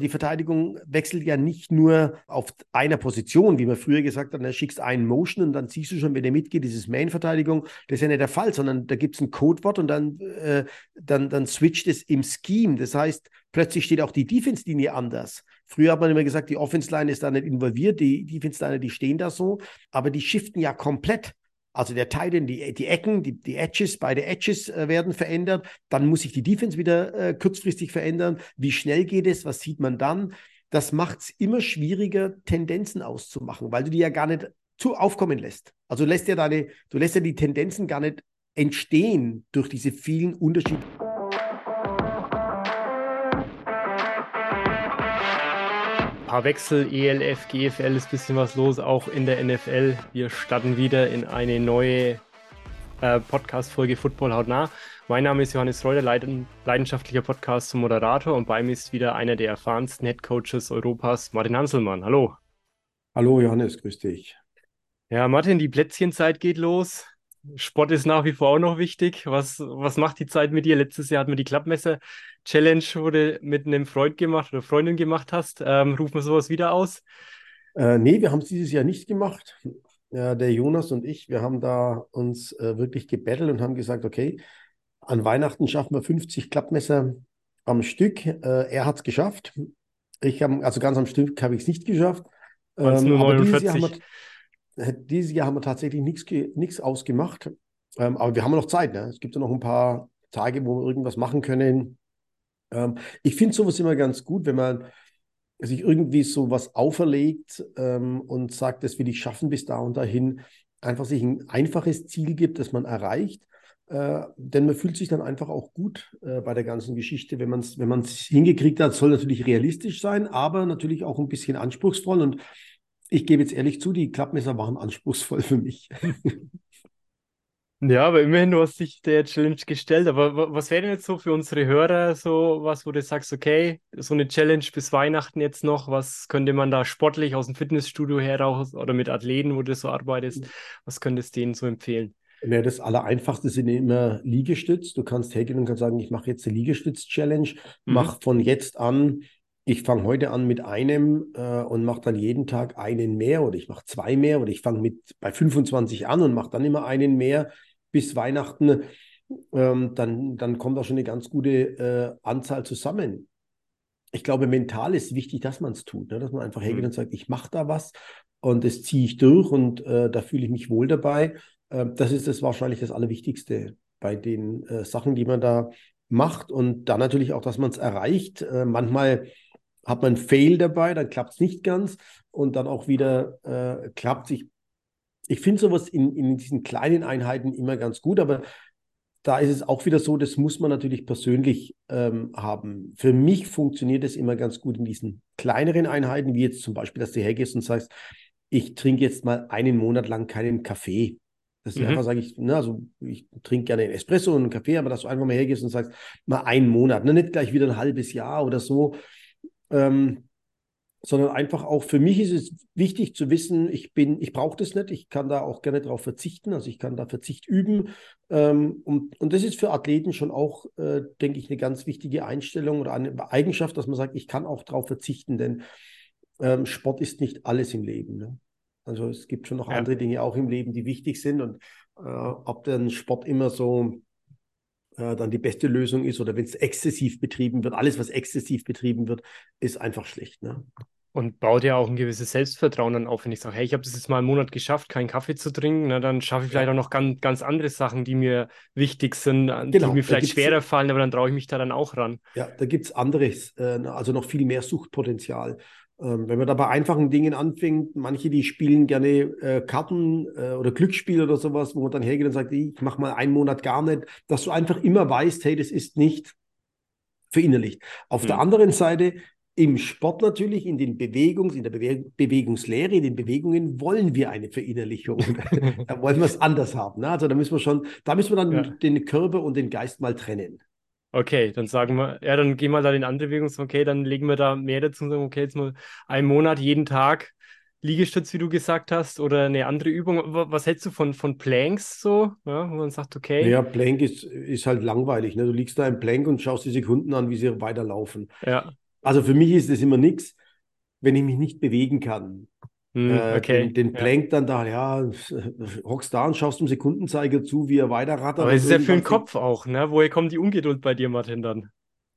Die Verteidigung wechselt ja nicht nur auf einer Position, wie man früher gesagt hat, da schickst einen Motion und dann siehst du schon, wenn der mitgeht, dieses Main-Verteidigung. Das ist ja nicht der Fall, sondern da gibt es ein Codewort und dann, äh, dann, dann switcht es im Scheme. Das heißt, plötzlich steht auch die Defense-Linie anders. Früher hat man immer gesagt, die Offense-Line ist da nicht involviert, die Defense-Line, die stehen da so, aber die shiften ja komplett. Also der Teil, die, die Ecken, die, die Edges, beide Edges äh, werden verändert. Dann muss sich die Defense wieder äh, kurzfristig verändern. Wie schnell geht es? Was sieht man dann? Das macht es immer schwieriger, Tendenzen auszumachen, weil du die ja gar nicht zu aufkommen lässt. Also lässt ja deine, du lässt ja die Tendenzen gar nicht entstehen durch diese vielen Unterschiede. Paar Wechsel, ELF, GFL ist ein bisschen was los, auch in der NFL. Wir starten wieder in eine neue äh, Podcast-Folge Football hautnah. Mein Name ist Johannes Reuter, leiden, leidenschaftlicher Podcast zum Moderator und bei mir ist wieder einer der erfahrensten Headcoaches Europas, Martin Hanselmann. Hallo. Hallo Johannes, grüß dich. Ja, Martin, die Plätzchenzeit geht los. Sport ist nach wie vor auch noch wichtig. Was, was macht die Zeit mit dir? Letztes Jahr hatten wir die Klappmesser Challenge, wo du mit einem Freund gemacht oder Freundin gemacht hast. Ähm, rufen wir sowas wieder aus? Äh, nee, wir haben es dieses Jahr nicht gemacht. Ja, der Jonas und ich, wir haben da uns äh, wirklich gebettelt und haben gesagt, okay, an Weihnachten schaffen wir 50 Klappmesser am Stück. Äh, er hat es geschafft. Ich habe, also ganz am Stück habe ich es nicht geschafft. Ähm, aber dieses Jahr, wir, äh, dieses Jahr, haben wir, tatsächlich nichts ausgemacht. Ähm, aber wir haben noch Zeit. Ne? Es gibt ja noch ein paar Tage, wo wir irgendwas machen können. Ähm, ich finde sowas immer ganz gut, wenn man sich irgendwie sowas auferlegt ähm, und sagt, das will ich schaffen bis da und dahin, einfach sich ein einfaches Ziel gibt, das man erreicht. Äh, denn man fühlt sich dann einfach auch gut äh, bei der ganzen Geschichte, wenn man es wenn hingekriegt hat. Soll natürlich realistisch sein, aber natürlich auch ein bisschen anspruchsvoll. Und ich gebe jetzt ehrlich zu, die Klappmesser waren anspruchsvoll für mich. Ja, aber immerhin, du hast dich der Challenge gestellt. Aber was wäre denn jetzt so für unsere Hörer so was, wo du sagst, okay, so eine Challenge bis Weihnachten jetzt noch, was könnte man da sportlich aus dem Fitnessstudio heraus oder mit Athleten, wo du so arbeitest, was könntest du denen so empfehlen? Ja, das Allereinfachste sind immer Liegestütz. Du kannst hergehen und kannst sagen, ich mache jetzt eine Liegestütz-Challenge, mhm. mach von jetzt an ich fange heute an mit einem äh, und mache dann jeden Tag einen mehr oder ich mache zwei mehr oder ich fange mit bei 25 an und mache dann immer einen mehr bis Weihnachten, ähm, dann, dann kommt auch schon eine ganz gute äh, Anzahl zusammen. Ich glaube, mental ist wichtig, dass man es tut, ne? dass man einfach hergeht mhm. und sagt, ich mache da was und das ziehe ich durch und äh, da fühle ich mich wohl dabei. Äh, das ist das wahrscheinlich das Allerwichtigste bei den äh, Sachen, die man da macht und dann natürlich auch, dass man es erreicht. Äh, manchmal hat man Fail dabei, dann klappt es nicht ganz und dann auch wieder äh, klappt es ich finde sowas in, in diesen kleinen Einheiten immer ganz gut, aber da ist es auch wieder so, das muss man natürlich persönlich ähm, haben. Für mich funktioniert es immer ganz gut in diesen kleineren Einheiten, wie jetzt zum Beispiel, dass du hergehst und sagst, ich trinke jetzt mal einen Monat lang keinen Kaffee. Dass du mhm. einfach sage ich, ne, also ich trinke gerne einen Espresso und einen Kaffee, aber dass du einfach mal hergehst und sagst, mal einen Monat, ne, nicht gleich wieder ein halbes Jahr oder so. Ähm, sondern einfach auch für mich ist es wichtig zu wissen, ich bin, ich brauche das nicht, ich kann da auch gerne darauf verzichten, also ich kann da Verzicht üben. Ähm, und, und das ist für Athleten schon auch, äh, denke ich, eine ganz wichtige Einstellung oder eine Eigenschaft, dass man sagt, ich kann auch darauf verzichten, denn ähm, Sport ist nicht alles im Leben. Ne? Also es gibt schon noch ja. andere Dinge auch im Leben, die wichtig sind und äh, ob dann Sport immer so äh, dann die beste Lösung ist oder wenn es exzessiv betrieben wird. Alles, was exzessiv betrieben wird, ist einfach schlecht. Ne? Und baut ja auch ein gewisses Selbstvertrauen dann auf, wenn ich sage, hey, ich habe das jetzt mal einen Monat geschafft, keinen Kaffee zu trinken, na, dann schaffe ich vielleicht auch noch ganz, ganz andere Sachen, die mir wichtig sind, genau, die mir vielleicht schwerer fallen, aber dann traue ich mich da dann auch ran. Ja, da gibt es anderes, äh, also noch viel mehr Suchtpotenzial. Ähm, wenn man da bei einfachen Dingen anfängt, manche, die spielen gerne äh, Karten äh, oder Glücksspiel oder sowas, wo man dann hergeht und sagt, ich mache mal einen Monat gar nicht, dass du einfach immer weißt, hey, das ist nicht verinnerlicht. Auf mhm. der anderen Seite, im Sport natürlich, in den Bewegungs-, in der Bewe Bewegungslehre, in den Bewegungen wollen wir eine Verinnerlichung. da wollen wir es anders haben. Ne? Also da müssen wir schon, da müssen wir dann ja. den Körper und den Geist mal trennen. Okay, dann sagen wir, ja, dann gehen wir da in andere Bewegungen, okay, dann legen wir da mehr dazu und sagen, okay, jetzt mal einen Monat, jeden Tag Liegestütz, wie du gesagt hast, oder eine andere Übung. Was hältst du von, von Planks so, ja, wo man sagt, okay? Ja, Plank ist, ist halt langweilig. Ne? Du liegst da im Plank und schaust die Sekunden an, wie sie weiterlaufen. Ja. Also für mich ist es immer nichts, wenn ich mich nicht bewegen kann. Äh, okay. den, den. Plank dann da, ja, hockst da und schaust dem Sekundenzeiger zu, wie er weiterrattert. Aber es ist ja für den Kopf auch, ne? Woher kommt die Ungeduld bei dir, Martin, dann?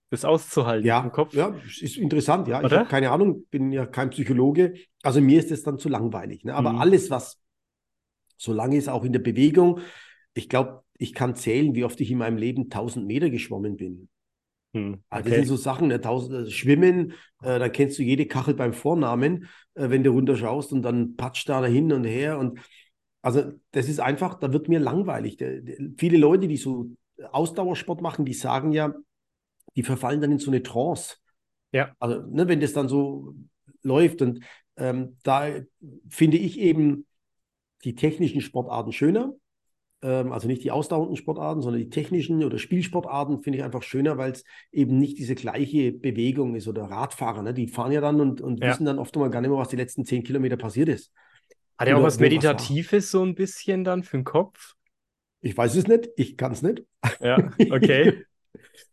Das auszuhalten Ja, im Kopf? ja, ist interessant, ja. Ich Oder? habe keine Ahnung, bin ja kein Psychologe. Also mir ist es dann zu langweilig. Ne? Aber Mhm. alles, was so lange ist, auch in der Bewegung, ich glaube, ich kann zählen, wie oft ich in meinem Leben 1000 Meter geschwommen bin. Hm, Ah, Das okay. sind so Sachen, ne? Tausend, äh, Schwimmen, äh, da kennst du jede Kachel beim Vornamen, äh, wenn du runterschaust und dann patscht da hin und her. Und also das ist einfach, da wird mir langweilig. Der, der, viele Leute, die so Ausdauersport machen, die sagen ja, die verfallen dann in so eine Trance. Ja. Also, ne, wenn das dann so läuft und ähm, da finde ich eben die technischen Sportarten schöner. Ähm, also nicht die ausdauernden Sportarten, sondern die technischen oder Spielsportarten finde ich einfach schöner, weil es eben nicht diese gleiche Bewegung ist oder Radfahrer, ne? Die fahren ja dann und, und Ja. wissen dann oft mal gar nicht mehr, was die letzten zehn Kilometer passiert ist. Hat ja auch was. Meditatives so ein bisschen dann für den Kopf? Ich weiß es nicht, ich kann es nicht. Ja, okay.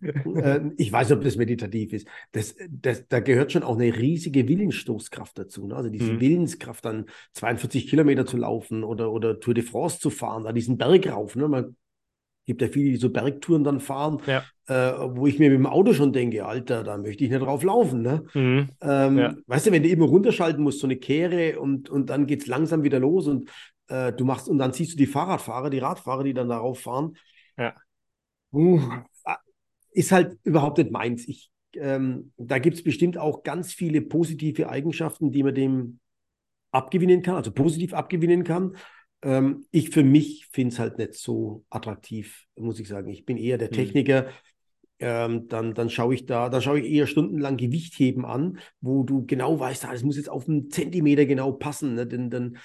Ähm, ich weiß nicht, ob das meditativ ist. Das, das, da gehört schon auch eine riesige Willensstoßkraft dazu. Ne? Also diese Mhm. Willenskraft, dann 42 Kilometer zu laufen oder, oder Tour de France zu fahren, da diesen Berg rauf. Ne? Man gibt ja viele, die so Bergtouren dann fahren, Ja. äh, wo ich mir mit dem Auto schon denke, Alter, da möchte ich nicht drauf laufen. Ne? Mhm. Ähm, Ja. Weißt du, wenn du immer runterschalten musst, so eine Kehre und, und dann geht es langsam wieder los und äh, du machst, und dann siehst du die Fahrradfahrer, die Radfahrer, die dann darauf fahren. Ja. Uh, ist halt überhaupt nicht meins. Ich, ähm, da gibt es bestimmt auch ganz viele positive Eigenschaften, die man dem abgewinnen kann, also positiv abgewinnen kann. Ähm, ich für mich finde es halt nicht so attraktiv, muss ich sagen. Ich bin eher der Hm. Techniker. Ähm, dann, dann schaue ich da, dann schaue ich eher stundenlang Gewichtheben an, wo du genau weißt, ah, das muss jetzt auf einen Zentimeter genau passen. Ne? Denn, dann,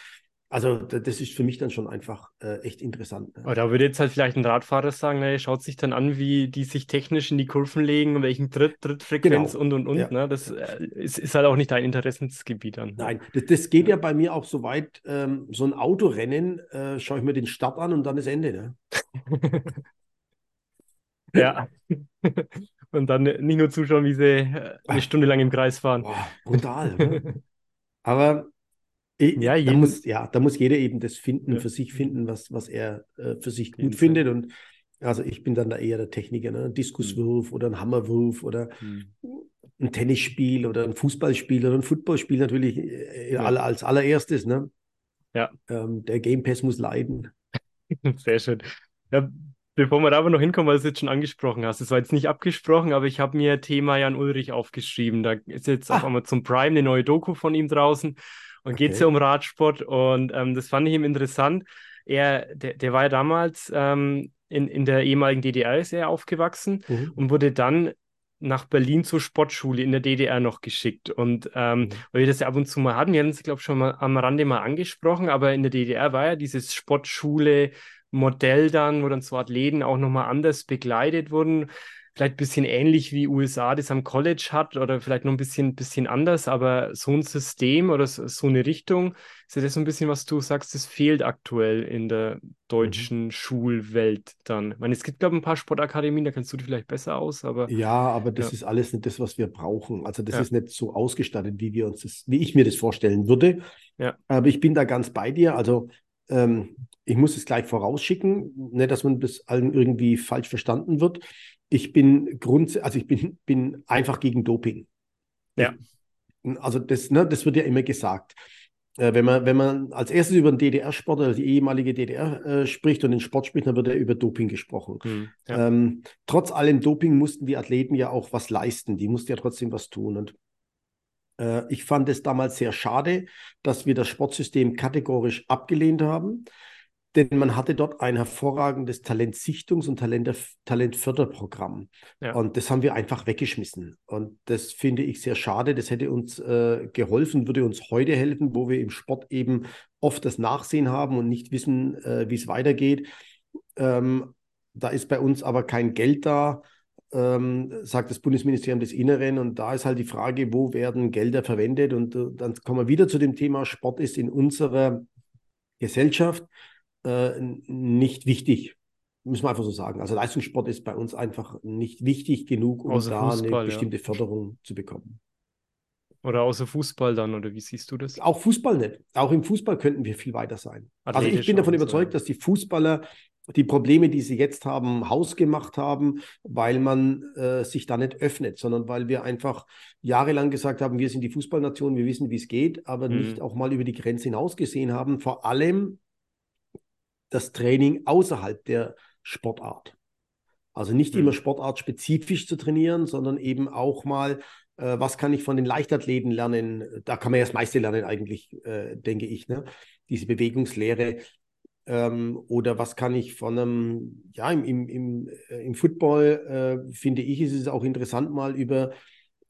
also da- das ist für mich dann schon einfach äh, echt interessant. Ne? Aber da würde jetzt halt vielleicht ein Radfahrer sagen, naja, schaut sich dann an, wie die sich technisch in die Kurven legen, welchen Tritt, Trittfrequenz Genau. und und und. Ja. Ne? Das äh, ist, ist halt auch nicht dein Interessensgebiet dann. Nein, das, das geht ja bei mir auch so weit, ähm, so ein Autorennen, äh, schaue ich mir den Start an und dann ist Ende. Ne? Ja. Und dann nicht nur zuschauen, wie sie äh, eine Stunde lang im Kreis fahren. Boah, brutal. ne? Aber Ja, da, jeden- muss, ja, da muss jeder eben das finden, Ja. für sich finden, was, was er äh, für sich jeden gut findet. Und also ich bin dann da eher der Techniker, ne? Ein Diskuswurf oder ein Hammerwurf oder Hm. ein Tennisspiel oder ein Fußballspiel oder ein Footballspiel natürlich äh, Ja. alle- als allererstes. Ne? Ja. Ähm, der Game Pass muss leiden. Sehr schön. Ja, bevor wir da aber noch hinkommen, weil du es jetzt schon angesprochen hast, es war jetzt nicht abgesprochen, aber ich habe mir Thema Jan Ulrich aufgeschrieben. Da ist jetzt auf Ah. Amazon Prime eine neue Doku von ihm draußen und geht es Okay. ja um Radsport und ähm, das fand ich ihm interessant. Er, der, der war ja damals ähm, in, in der ehemaligen DDR ist er aufgewachsen Mhm. und wurde dann nach Berlin zur Sportschule in der DDR noch geschickt. Und ähm, Mhm. weil wir das ja ab und zu mal hatten, wir hatten es, glaube ich, schon mal am Rande mal angesprochen, aber in der DDR war ja dieses Sportschule-Modell dann, wo dann so Athleten auch nochmal anders begleitet wurden. Vielleicht ein bisschen ähnlich wie USA das am College hat oder vielleicht noch ein bisschen, bisschen anders, aber so ein System oder so, so eine Richtung, ist ja das so ein bisschen, was du sagst, das fehlt aktuell in der deutschen Schulwelt dann. Ich meine, es gibt, glaube ich, ein paar Sportakademien, da kennst du dich vielleicht besser aus, aber Ja, aber das Ja. ist alles nicht das, was wir brauchen. Also das Ja. ist nicht so ausgestattet, wie wir uns das, wie ich mir das vorstellen würde. Ja. Aber ich bin da ganz bei dir. Also ähm, ich muss es gleich vorausschicken, nicht, dass man das allen irgendwie falsch verstanden wird. Ich bin grundsätzlich, also ich bin, bin einfach gegen Doping. Ja. Also das, ne, das wird ja immer gesagt. Äh, wenn man, wenn man als erstes über den DDR-Sport oder die ehemalige DDR äh, spricht und den Sport spricht, dann wird ja über Doping gesprochen. hm, ja. Ähm, trotz allem Doping mussten die Athleten ja auch was leisten. Die mussten ja trotzdem was tun. Und äh, ich fand es damals sehr schade, dass wir das Sportsystem kategorisch abgelehnt haben. Denn man hatte dort ein hervorragendes Talentsichtungs- und Talente- Talentförderprogramm. Ja. Und das haben wir einfach weggeschmissen. Und das finde ich sehr schade. Das hätte uns äh, geholfen, würde uns heute helfen, wo wir im Sport eben oft das Nachsehen haben und nicht wissen, äh, wie es weitergeht. Ähm, da ist bei uns aber kein Geld da, ähm, sagt das Bundesministerium des Inneren. Und da ist halt die Frage, wo werden Gelder verwendet? Und äh, dann kommen wir wieder zu dem Thema, Sport ist in unserer Gesellschaft äh, nicht wichtig. müssen wir einfach so sagen. Also Leistungssport ist bei uns einfach nicht wichtig genug, um Außer da Fußball, eine bestimmte ja. Förderung zu bekommen. Oder außer Fußball dann, oder wie siehst du das? Auch Fußball nicht. Auch im Fußball könnten wir viel weiter sein. Also ich Athletisch bin davon überzeugt, dass die Fußballer die Probleme, die sie jetzt haben, hausgemacht haben, weil man äh, sich da nicht öffnet, sondern weil wir einfach jahrelang gesagt haben, wir sind die Fußballnation, wir wissen, wie es geht, aber Mhm. nicht auch mal über die Grenze hinaus gesehen haben. Vor allem das Training außerhalb der Sportart. Also nicht Mhm. immer sportartspezifisch zu trainieren, sondern eben auch mal, äh, was kann ich von den Leichtathleten lernen? Da kann man ja das meiste lernen eigentlich, äh, denke ich, ne? Diese Bewegungslehre. Ähm, oder was kann ich von einem, ja, im, im, im, äh, im Football, äh, finde ich, ist es auch interessant, mal über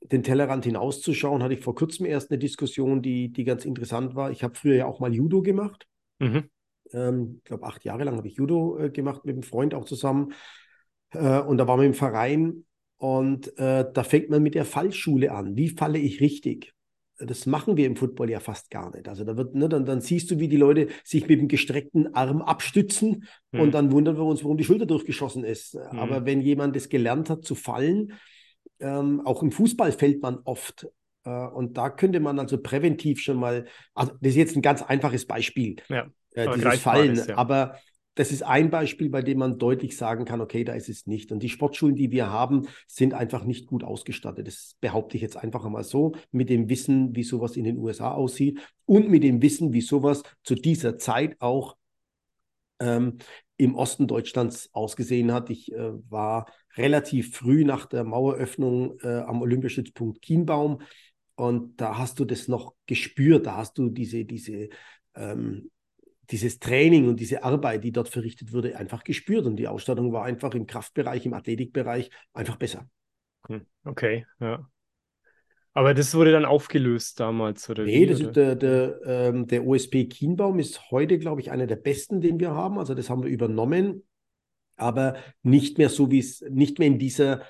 den Tellerrand hinauszuschauen. Hatte ich vor kurzem erst eine Diskussion, die, die ganz interessant war. Ich habe früher ja auch mal Judo gemacht. Mhm. Ähm, ich glaube, acht Jahre lang habe ich Judo äh, gemacht mit einem Freund auch zusammen. Äh, und da waren wir im Verein und äh, da fängt man mit der Fallschule an. Wie falle ich richtig? Das machen wir im Football ja fast gar nicht. Also da wird, ne, dann, dann siehst du, wie die Leute sich mit dem gestreckten Arm abstützen Mhm. und dann wundern wir uns, warum die Schulter durchgeschossen ist. Aber wenn jemand es gelernt hat zu fallen, ähm, auch im Fußball fällt man oft. Äh, und da könnte man also präventiv schon mal, also das ist jetzt ein ganz einfaches Beispiel, Ja, äh, dieses Fallen. ja. Aber das ist ein Beispiel, bei dem man deutlich sagen kann, okay, da ist es nicht. Und die Sportschulen, die wir haben, sind einfach nicht gut ausgestattet. Das behaupte ich jetzt einfach einmal so, mit dem Wissen, wie sowas in den USA aussieht und mit dem Wissen, wie sowas zu dieser Zeit auch ähm, im Osten Deutschlands ausgesehen hat. Ich äh, war relativ früh nach der Maueröffnung äh, am Olympiastützpunkt Kienbaum und da hast du das noch gespürt, da hast du diese, diese, ähm, dieses Training und diese Arbeit, die dort verrichtet wurde, einfach gespürt und die Ausstattung war einfach im Kraftbereich, im Athletikbereich einfach besser. Hm, Okay, ja. Aber das wurde dann aufgelöst damals, oder Nee, wie? das oder? der, der, ähm, der OSP Kienbaum ist heute, glaube ich, einer der besten, den wir haben. Also das haben wir übernommen, aber nicht mehr so wie es, nicht mehr in dieser,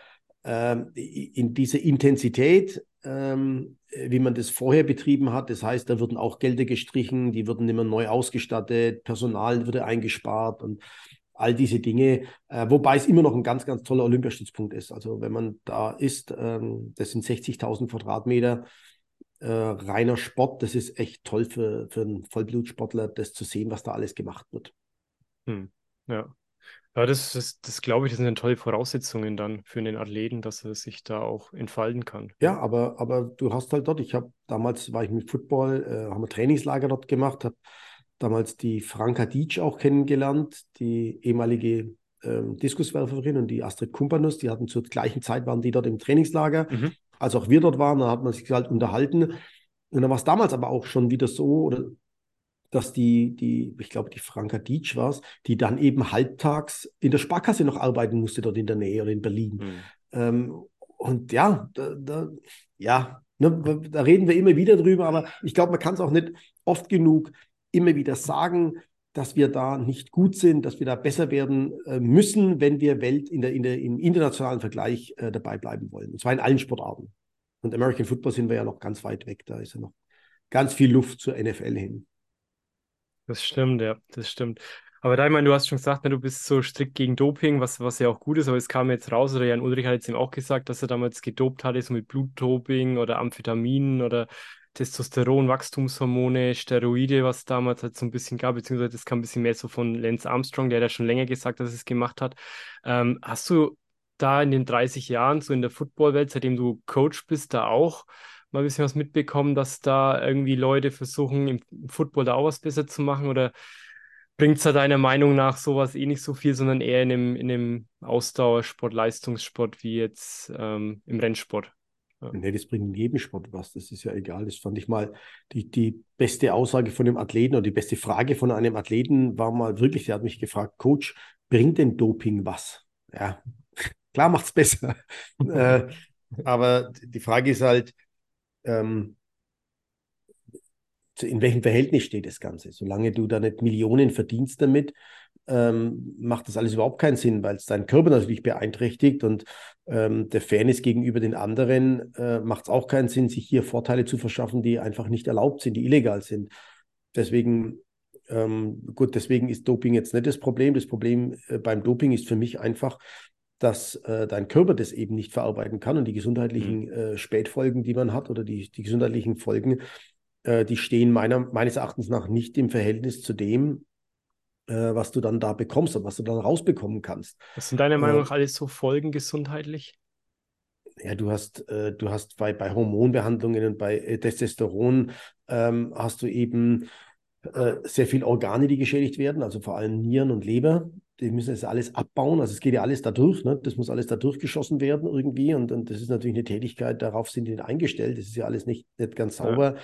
in dieser Intensität, ähm, wie man das vorher betrieben hat. Das heißt, da wurden auch Gelder gestrichen, die wurden immer neu ausgestattet, Personal wurde eingespart und all diese Dinge, äh, wobei es immer noch ein ganz, ganz toller Olympiastützpunkt ist. Also wenn man da ist, ähm, das sind 60.000 Quadratmeter äh, reiner Sport. Das ist echt toll für, für einen Vollblutsportler, das zu sehen, was da alles gemacht wird. Hm, ja. Ja, das, das, das glaube ich, das sind dann tolle Voraussetzungen dann für den Athleten, dass er sich da auch entfalten kann. Ja, aber, aber du hast halt dort, ich habe damals war ich mit Football, äh, haben wir Trainingslager dort gemacht, habe damals die Franka Dietsch auch kennengelernt, die ehemalige ähm, Diskuswerferin und die Astrid Kumpanus, die hatten zur gleichen Zeit, waren die dort im Trainingslager, Mhm. als auch wir dort waren, da hat man sich halt unterhalten. Und dann war es damals aber auch schon wieder so, oder dass die, die, ich glaube, die Franka Dietsch war es, die dann eben halbtags in der Sparkasse noch arbeiten musste, dort in der Nähe oder in Berlin. Hm. Ähm, und ja, da, da, ja, ne, da reden wir immer wieder drüber, aber ich glaube, man kann es auch nicht oft genug immer wieder sagen, dass wir da nicht gut sind, dass wir da besser werden äh, müssen, wenn wir Welt in der, in der, im internationalen Vergleich äh, dabei bleiben wollen. Und zwar in allen Sportarten. Und American Football sind wir ja noch ganz weit weg. Da ist ja noch ganz viel Luft zur NFL hin. Das stimmt, ja, das stimmt. Aber da, ich meine, du hast schon gesagt, ne, du bist so strikt gegen Doping, was, was ja auch gut ist, aber es kam jetzt raus, oder Jan Ulrich hat jetzt eben auch gesagt, dass er damals gedopt hatte, so mit Blutdoping oder Amphetaminen oder Testosteron, Wachstumshormone, Steroide, was damals halt so ein bisschen gab, beziehungsweise das kam ein bisschen mehr so von Lance Armstrong, der hat ja schon länger gesagt, dass er es gemacht hat. Ähm, hast du da in den 30 Jahren, so in der Footballwelt, seitdem du Coach bist, da auch mal ein bisschen was mitbekommen, dass da irgendwie Leute versuchen, im Football da auch was besser zu machen? Oder bringt es da deiner Meinung nach sowas eh nicht so viel, sondern eher in einem, in einem Ausdauersport, Leistungssport wie jetzt ähm, im Rennsport? Nee, das bringt in jedem Sport was. Das ist ja egal. Das fand ich mal die, die beste Aussage von dem Athleten oder die beste Frage von einem Athleten war mal wirklich, der hat mich gefragt, Coach, bringt denn Doping was? Ja, klar macht's besser. äh, aber die Frage ist halt, ähm, in welchem Verhältnis steht das Ganze? Solange du da nicht Millionen verdienst damit, ähm, macht das alles überhaupt keinen Sinn, weil es deinen Körper natürlich beeinträchtigt und ähm, der Fairness gegenüber den anderen äh, macht es auch keinen Sinn, sich hier Vorteile zu verschaffen, die einfach nicht erlaubt sind, die illegal sind. Deswegen Ähm, gut, deswegen ist Doping jetzt nicht das Problem. Das Problem äh, beim Doping ist für mich einfach, dass äh, dein Körper das eben nicht verarbeiten kann und die gesundheitlichen mhm. äh, Spätfolgen, die man hat oder die, die gesundheitlichen Folgen, äh, die stehen meiner, meines Erachtens nach nicht im Verhältnis zu dem, äh, was du dann da bekommst und was du dann rausbekommen kannst. Was sind deiner Meinung äh, nach alles so Folgen gesundheitlich? Ja, du hast, äh, du hast bei, bei Hormonbehandlungen und bei Testosteron ähm, hast du eben sehr viele Organe, die geschädigt werden, also vor allem Nieren und Leber die müssen das alles abbauen. Also es geht ja alles da durch, ne? das muss alles da durchgeschossen werden irgendwie. Und, und das ist natürlich eine Tätigkeit, darauf sind die nicht eingestellt. Das ist ja alles nicht, nicht ganz sauber.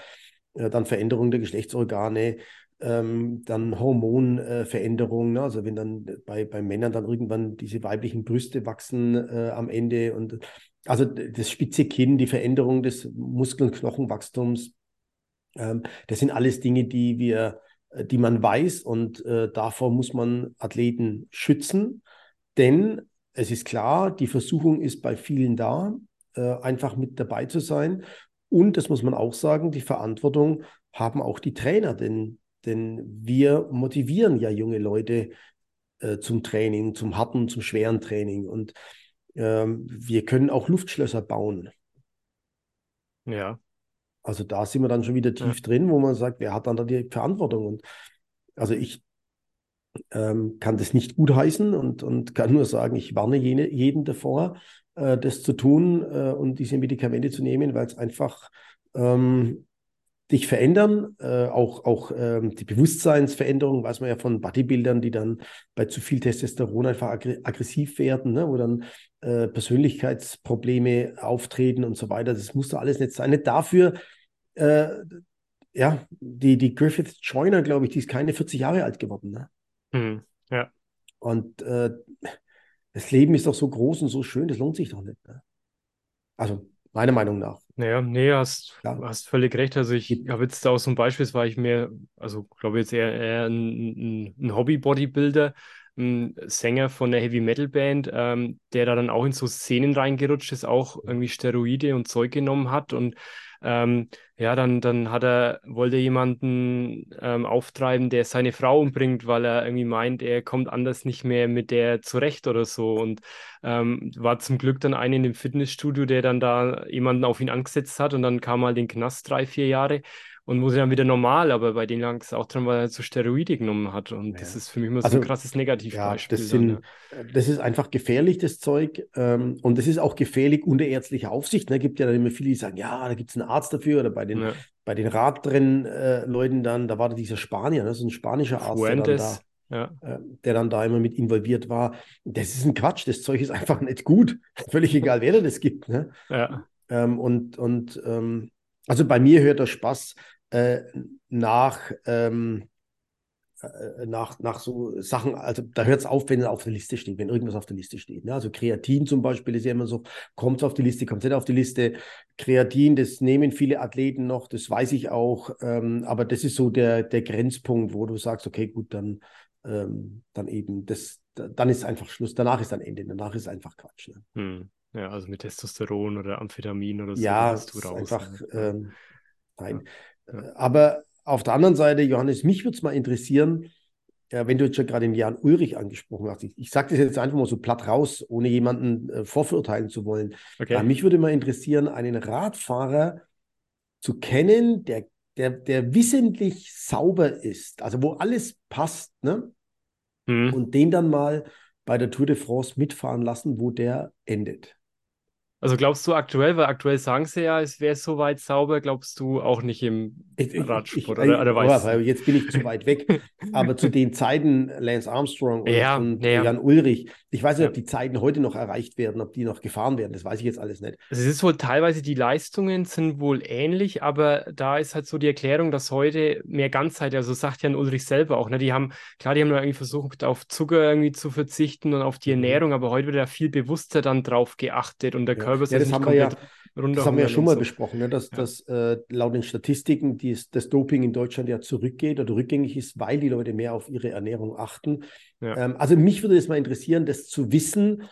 Ja. Dann Veränderung der Geschlechtsorgane, ähm, dann Hormonveränderungen. Äh, ne? Also wenn dann bei, bei Männern dann irgendwann diese weiblichen Brüste wachsen äh, am Ende und also das spitze Kinn, die Veränderung des Muskel- und Knochenwachstums, ähm, das sind alles Dinge, die wir die man weiß und äh, davor muss man Athleten schützen, denn es ist klar, die Versuchung ist bei vielen da, äh, einfach mit dabei zu sein. Und das muss man auch sagen, die Verantwortung haben auch die Trainer, denn, denn wir motivieren ja junge Leute äh, zum Training, zum harten, zum schweren Training. Und ähm, wir können auch Luftschlösser bauen. Ja. Also da sind wir dann schon wieder tief ja. drin, wo man sagt, wer hat dann da die Verantwortung? Und also ich ähm, kann das nicht gutheißen und, und kann nur sagen, ich warne jene, jeden davor, äh, das zu tun äh, und diese Medikamente zu nehmen, weil es einfach ähm, dich verändern. Äh, auch auch ähm, die Bewusstseinsveränderung, weiß man ja von Bodybuildern, die dann bei zu viel Testosteron einfach aggressiv werden, ne? wo dann äh, Persönlichkeitsprobleme auftreten und so weiter. Das muss doch alles nicht sein. Nicht dafür, äh, ja, die, die Griffith Joyner, glaube ich, die ist keine 40 Jahre alt geworden. Ne? Hm, ja. Und äh, das Leben ist doch so groß und so schön, das lohnt sich doch nicht. Ne? Also meiner Meinung nach. Naja, nee, hast, ja. hast völlig recht. Also ich habe jetzt auch so ein Beispiel, war ich mehr, also glaube jetzt eher, eher ein, ein Hobby-Bodybuilder, ein Sänger von der Heavy Metal Band, ähm, der da dann auch in so Szenen reingerutscht ist, auch irgendwie Steroide und Zeug genommen hat und ähm, ja, dann, dann hat er, wollte jemanden ähm, auftreiben, der seine Frau umbringt, weil er irgendwie meint, er kommt anders nicht mehr mit der zurecht oder so. Und ähm, war zum Glück dann einer in dem Fitnessstudio, der dann da jemanden auf ihn angesetzt hat und dann kam mal den Knast drei, vier Jahre und wurde dann wieder normal, aber bei denen lag es auch dran, weil er so Steroide genommen hat. Und ja. das ist für mich immer so also, ein krasses Negativbeispiel. Ja, das, sind, dann, ja. das ist einfach gefährlich, das Zeug. Ähm, und das ist auch gefährlich unter ärztlicher Aufsicht. Da ne? gibt ja dann immer viele, die sagen, ja, da gibt es einen Arzt dafür oder bei den, bei den Radrennen-Leuten äh, dann, da war da dieser Spanier, ne? so ein spanischer Arzt, Fuentes. der dann da ja. Äh, der dann da immer mit involviert war. Das ist ein Quatsch, das Zeug ist einfach nicht gut. Völlig egal, wer das gibt. Ne? Ja. Ähm, und und ähm, also bei mir hört der Spaß äh, nach, ähm, äh, nach, nach so Sachen, also da hört es auf, wenn es auf der Liste steht, wenn irgendwas auf der Liste steht. Ne? Also Kreatin zum Beispiel ist ja immer so, kommt auf die Liste, kommt nicht auf die Liste. Kreatin, das nehmen viele Athleten noch, das weiß ich auch, ähm, aber das ist so der, der Grenzpunkt, wo du sagst, okay, gut, dann, ähm, dann eben, das, dann ist einfach Schluss, danach ist dann Ende, danach ist einfach Quatsch. Ne? Hm. Ja, also mit Testosteron oder Amphetamin oder so. Ja, du raus, einfach, ne? ähm, nein. Ja. Aber auf der anderen Seite, Johannes, mich würde es mal interessieren, ja, wenn du jetzt schon gerade den Jan Ulrich angesprochen hast. Ich, ich sage das jetzt einfach mal so platt raus, ohne jemanden äh, vorverurteilen zu wollen. Okay. Aber mich würde mal interessieren, einen Radfahrer zu kennen, der, der, der wissentlich sauber ist, also wo alles passt, ne? Mhm. Und den dann mal bei der Tour de France mitfahren lassen, wo der endet. Also glaubst du aktuell, weil aktuell sagen sie ja, es wäre soweit sauber, glaubst du auch nicht im Radsport ich, ich, oder, oder weißt oh, Jetzt bin ich zu weit weg. Aber zu den Zeiten Lance Armstrong und, ja, und ja. Jan Ulrich, ich weiß nicht, ob die Zeiten heute noch erreicht werden, ob die noch gefahren werden, das weiß ich jetzt alles nicht. Also es ist wohl teilweise, die Leistungen sind wohl ähnlich, aber da ist halt so die Erklärung, dass heute mehr Ganzheit, also sagt Jan Ulrich selber auch, ne, die haben, klar, die haben nur irgendwie versucht, auf Zucker irgendwie zu verzichten und auf die mhm. Ernährung, aber heute wird ja viel bewusster dann drauf geachtet und der ja. Körper ist ja, das haben wir ja das haben wir ja schon mal so. besprochen, ne? dass, ja. dass äh, laut den Statistiken die, das Doping in Deutschland ja zurückgeht oder rückgängig ist, weil die Leute mehr auf ihre Ernährung achten. Ja. Ähm, also mich würde es mal interessieren, das zu wissen,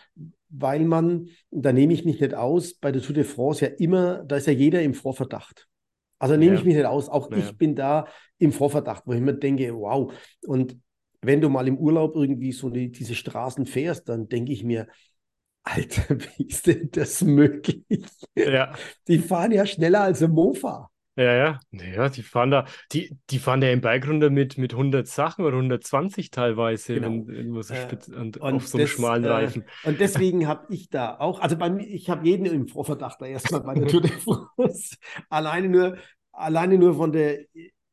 weil man, da nehme ich mich nicht aus, bei der Tour de France ja immer, da ist ja jeder im Vorverdacht. Also nehme ich mich nicht aus. Auch ich bin da im Vorverdacht, wo ich mir denke, wow. Und wenn du mal im Urlaub irgendwie so die, diese Straßen fährst, dann denke ich mir, Alter, wie ist denn das möglich? Ja. Die fahren ja schneller als ein Mofa. Ja, ja. Ja, die fahren da, die, die fahren ja im Bike mit, mit 100 Sachen oder 120 teilweise, genau. wenn, wenn so äh, und, auf so einem das, schmalen äh, Reifen. Äh, und deswegen habe ich da auch, also bei mir, ich habe jeden im Vorverdacht da erstmal bei der Tour de France. alleine nur, alleine nur von der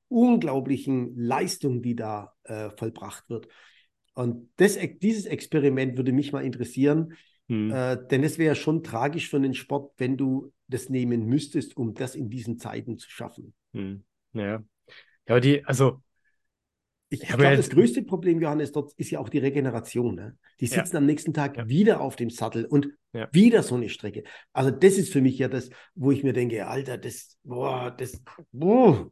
unglaublichen Leistung, die da äh, vollbracht wird. Und das, dieses Experiment würde mich mal interessieren, hm. äh, denn es wäre schon tragisch für den Sport, wenn du das nehmen müsstest, um das in diesen Zeiten zu schaffen. Hm. Ja. Ja, die, also. Ich, ich glaube, das größte Problem, Johannes, dort ist ja auch die Regeneration. Ne? Die sitzen ja. am nächsten Tag ja. wieder auf dem Sattel und wieder so eine Strecke. Also, das ist für mich ja das, wo ich mir denke, Alter, das, boah, das, boah,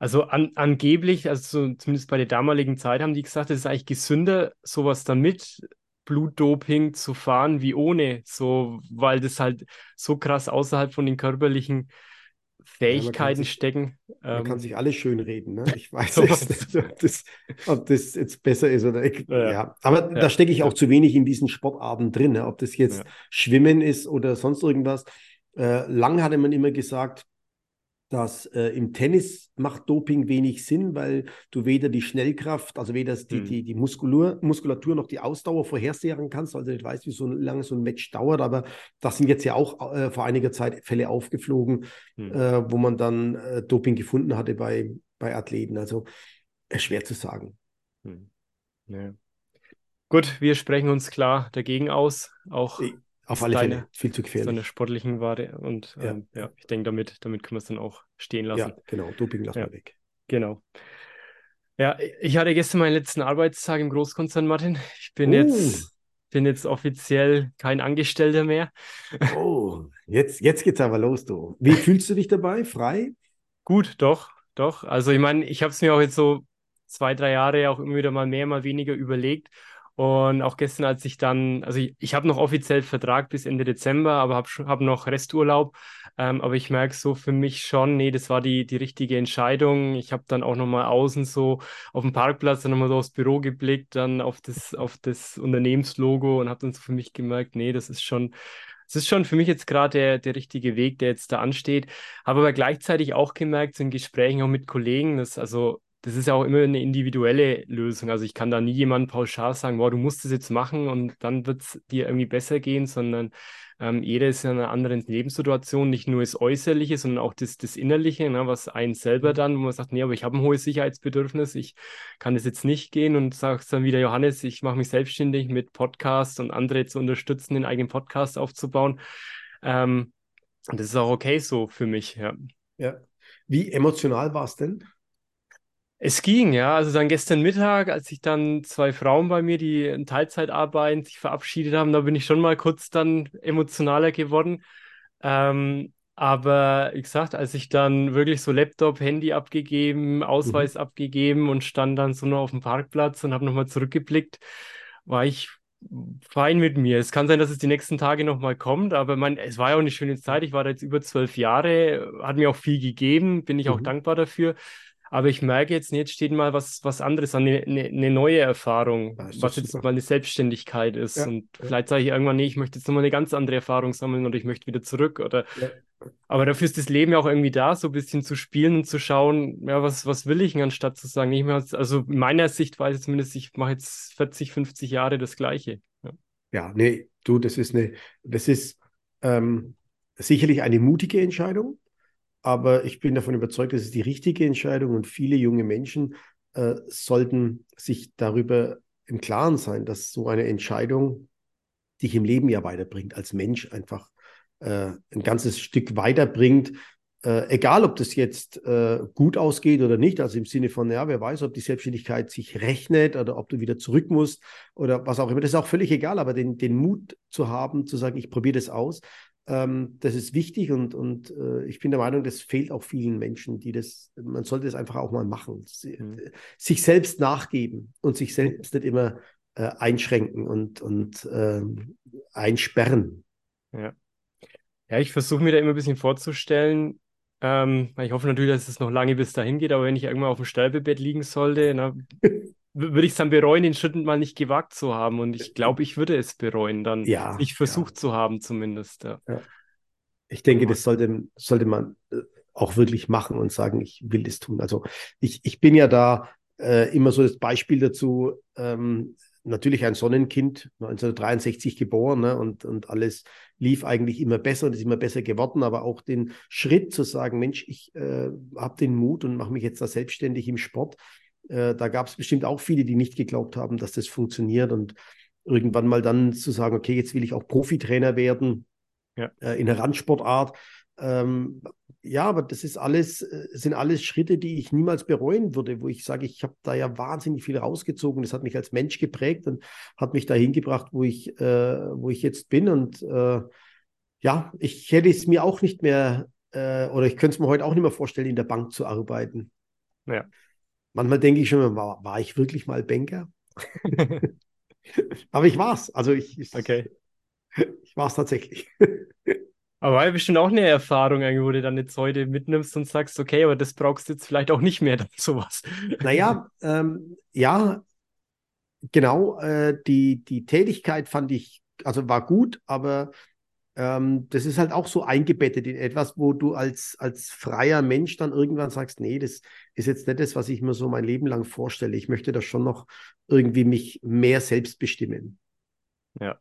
also an, angeblich, also zumindest bei der damaligen Zeit haben die gesagt, es ist eigentlich gesünder, sowas damit Blutdoping zu fahren wie ohne, so weil das halt so krass außerhalb von den körperlichen Fähigkeiten ja, sich, stecken. Man ähm, kann sich alles schön reden, ne? Ich weiß nicht, ob das, ob das, jetzt besser ist oder ich, ja. ja. Aber ja. da stecke ich auch zu wenig in diesen Sportarten drin, ne? ob das jetzt Schwimmen ist oder sonst irgendwas. Äh, lang hatte man immer gesagt, dass äh, im Tennis macht Doping wenig Sinn, weil du weder die Schnellkraft, also weder die, hm. die, die Muskulatur, Muskulatur noch die Ausdauer vorhersehen kannst, also nicht weißt, wie so lange so ein Match dauert, aber das sind jetzt ja auch äh, vor einiger Zeit Fälle aufgeflogen, hm. äh, wo man dann äh, Doping gefunden hatte bei, bei Athleten. Also äh, schwer zu sagen. Hm. Ja. Gut, wir sprechen uns klar dagegen aus. Auch auf alle Fälle, viel zu gefährlich. So eine sportlichen Ware. Und ja. Ähm, ja, ich denke, damit, damit können wir es dann auch stehen lassen. Ja, genau, Doping lassen ja, wir weg. Genau. Ja, ich hatte gestern meinen letzten Arbeitstag im Großkonzern, Martin. Ich bin, uh. jetzt, bin jetzt offiziell kein Angestellter mehr. Oh, jetzt, jetzt geht's aber los, du. Wie fühlst du dich dabei? Frei? Gut, doch, doch. Also ich meine, ich habe es mir auch jetzt so zwei, drei Jahre auch immer wieder mal mehr, mal weniger überlegt. Und auch gestern, als ich dann, also ich, ich habe noch offiziell Vertrag bis Ende Dezember, aber habe hab noch Resturlaub. Ähm, aber ich merke so für mich schon, nee, das war die, die richtige Entscheidung. Ich habe dann auch nochmal außen so auf dem Parkplatz dann nochmal so aufs Büro geblickt, dann auf das, auf das Unternehmenslogo und habe dann so für mich gemerkt, nee, das ist schon, es ist schon für mich jetzt gerade der, der richtige Weg, der jetzt da ansteht. Habe aber gleichzeitig auch gemerkt, so in Gesprächen auch mit Kollegen, dass also das ist ja auch immer eine individuelle Lösung. Also ich kann da nie jemandem pauschal sagen, boah, du musst das jetzt machen und dann wird es dir irgendwie besser gehen, sondern ähm, jeder ist in einer anderen Lebenssituation, nicht nur das Äußerliche, sondern auch das, das Innerliche, ne, was einen selber mhm. dann, wo man sagt, nee, aber ich habe ein hohes Sicherheitsbedürfnis, ich kann das jetzt nicht gehen und sagst dann wieder, Johannes, ich mache mich selbstständig mit Podcasts und andere zu unterstützen, den eigenen Podcast aufzubauen. Ähm, und das ist auch okay so für mich, ja. Ja. Wie emotional war es denn? Es ging, ja. Also dann gestern Mittag, als sich dann zwei Frauen bei mir, die in Teilzeit arbeiten, sich verabschiedet haben, da bin ich schon mal kurz dann emotionaler geworden. Ähm, aber wie gesagt, als ich dann wirklich so Laptop, Handy abgegeben, Ausweis mhm. abgegeben und stand dann so nur auf dem Parkplatz und habe nochmal zurückgeblickt, war ich fein mit mir. Es kann sein, dass es die nächsten Tage nochmal kommt, aber mein, es war ja auch eine schöne Zeit. Ich war da jetzt über zwölf Jahre, hat mir auch viel gegeben, bin ich auch mhm. dankbar dafür. Aber ich merke jetzt, jetzt steht mal was, was anderes an, eine, eine neue Erfahrung, was jetzt mal eine Selbstständigkeit ist. Ja, und ja. vielleicht sage ich irgendwann, nee, ich möchte jetzt nochmal eine ganz andere Erfahrung sammeln oder ich möchte wieder zurück. Oder ja. aber dafür ist das Leben ja auch irgendwie da, so ein bisschen zu spielen und zu schauen, ja, was, was will ich, anstatt zu sagen, ich mache also meiner Sichtweise zumindest, ich mache jetzt 40, 50 Jahre das Gleiche. Ja, ja nee, du, das ist eine, das ist ähm, sicherlich eine mutige Entscheidung. Aber ich bin davon überzeugt, dass es die richtige Entscheidung und viele junge Menschen äh, sollten sich darüber im Klaren sein, dass so eine Entscheidung dich im Leben ja weiterbringt, als Mensch einfach äh, ein ganzes Stück weiterbringt. Äh, egal, ob das jetzt äh, gut ausgeht oder nicht, also im Sinne von, ja, wer weiß, ob die Selbstständigkeit sich rechnet oder ob du wieder zurück musst oder was auch immer, das ist auch völlig egal, aber den, den Mut zu haben, zu sagen, ich probiere das aus, ähm, das ist wichtig und, und äh, ich bin der Meinung, das fehlt auch vielen Menschen, die das, man sollte das einfach auch mal machen. Mhm. Sich selbst nachgeben und sich selbst nicht immer äh, einschränken und, und äh, einsperren. Ja. Ja, ich versuche mir da immer ein bisschen vorzustellen, Ähm, ich hoffe natürlich, dass es noch lange bis dahin geht, aber wenn ich irgendwann auf dem Sterbebett liegen sollte, na, würde ich es dann bereuen, den Schritt mal nicht gewagt zu haben. Und ich glaube, ich würde es bereuen, dann ja, nicht versucht ja. zu haben, zumindest. Ja. ja. Ich denke, das sollte, sollte man äh, auch wirklich machen und sagen, ich will das tun. Also ich, ich bin ja da äh, immer so das Beispiel dazu, ähm, natürlich ein Sonnenkind, 1963 geboren ne, und, und alles lief eigentlich immer besser und ist immer besser geworden, aber auch den Schritt zu sagen, Mensch, ich äh, habe den Mut und mache mich jetzt da selbstständig im Sport. Äh, da gab es bestimmt auch viele, die nicht geglaubt haben, dass das funktioniert und irgendwann mal dann zu sagen, okay, jetzt will ich auch Profitrainer werden ja. äh, in der Randsportart. Ähm, ja, aber das ist alles, äh, sind alles Schritte, die ich niemals bereuen würde, wo ich sage, ich habe da ja wahnsinnig viel rausgezogen. Das hat mich als Mensch geprägt und hat mich dahin gebracht, wo ich, äh, wo ich jetzt bin. Und äh, ja, ich hätte es mir auch nicht mehr, äh, oder ich könnte es mir heute auch nicht mehr vorstellen, in der Bank zu arbeiten. Ja. Manchmal denke ich schon, war, war ich wirklich mal Banker? aber ich war es. Also ich, ich, okay. ich war es tatsächlich. Aber war ja bestimmt auch eine Erfahrung, wo du dann jetzt heute mitnimmst und sagst, okay, aber das brauchst du jetzt vielleicht auch nicht mehr, dann sowas. Naja, ähm, ja, genau. Äh, die, die Tätigkeit fand ich, also war gut, aber ähm, das ist halt auch so eingebettet in etwas, wo du als, als freier Mensch dann irgendwann sagst, nee, das ist jetzt nicht das, was ich mir so mein Leben lang vorstelle. Ich möchte das schon noch irgendwie mich mehr selbst bestimmen. Ja.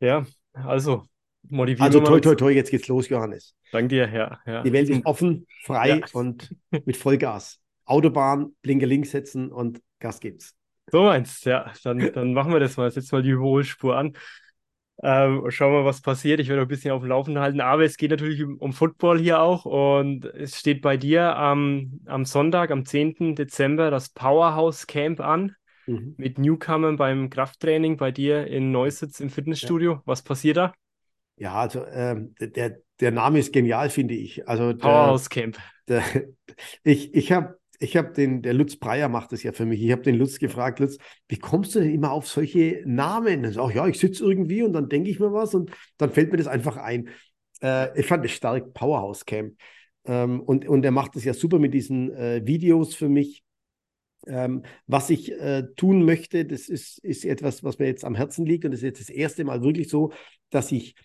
Ja, also motivieren Also toi, toi, toi, jetzt geht's los, Johannes. Dank dir, ja, ja. Die Welt ist offen, frei ja. und mit Vollgas. Autobahn, Blinker links setzen und Gas gibt's. So meinst ja. Dann, dann machen wir das mal. Setz mal die Überholspur an. Ähm, schauen wir, was passiert. Ich werde ein bisschen auf dem Laufenden halten. Aber es geht natürlich um, um Football hier auch. Und es steht bei dir am, am Sonntag, am 10. Dezember, das Powerhouse Camp an. Mhm. Mit Newcomern beim Krafttraining bei dir in Neusitz im Fitnessstudio. Ja. Was passiert da? Ja, also ähm, der, der Name ist genial, finde ich. Also der, Powerhouse Camp. Der, ich ich habe ich habe den, der Lutz Breyer macht das ja für mich. Ich habe den Lutz gefragt, Lutz, wie kommst du denn immer auf solche Namen? Und so, ja, ich sitze irgendwie und dann denke ich mir was und dann fällt mir das einfach ein. Äh, ich fand es stark, Powerhouse Camp. Ähm, und, und er macht das ja super mit diesen äh, Videos für mich. Ähm, was ich äh, tun möchte, das ist, ist etwas, was mir jetzt am Herzen liegt. Und das ist jetzt das erste Mal wirklich so, dass ich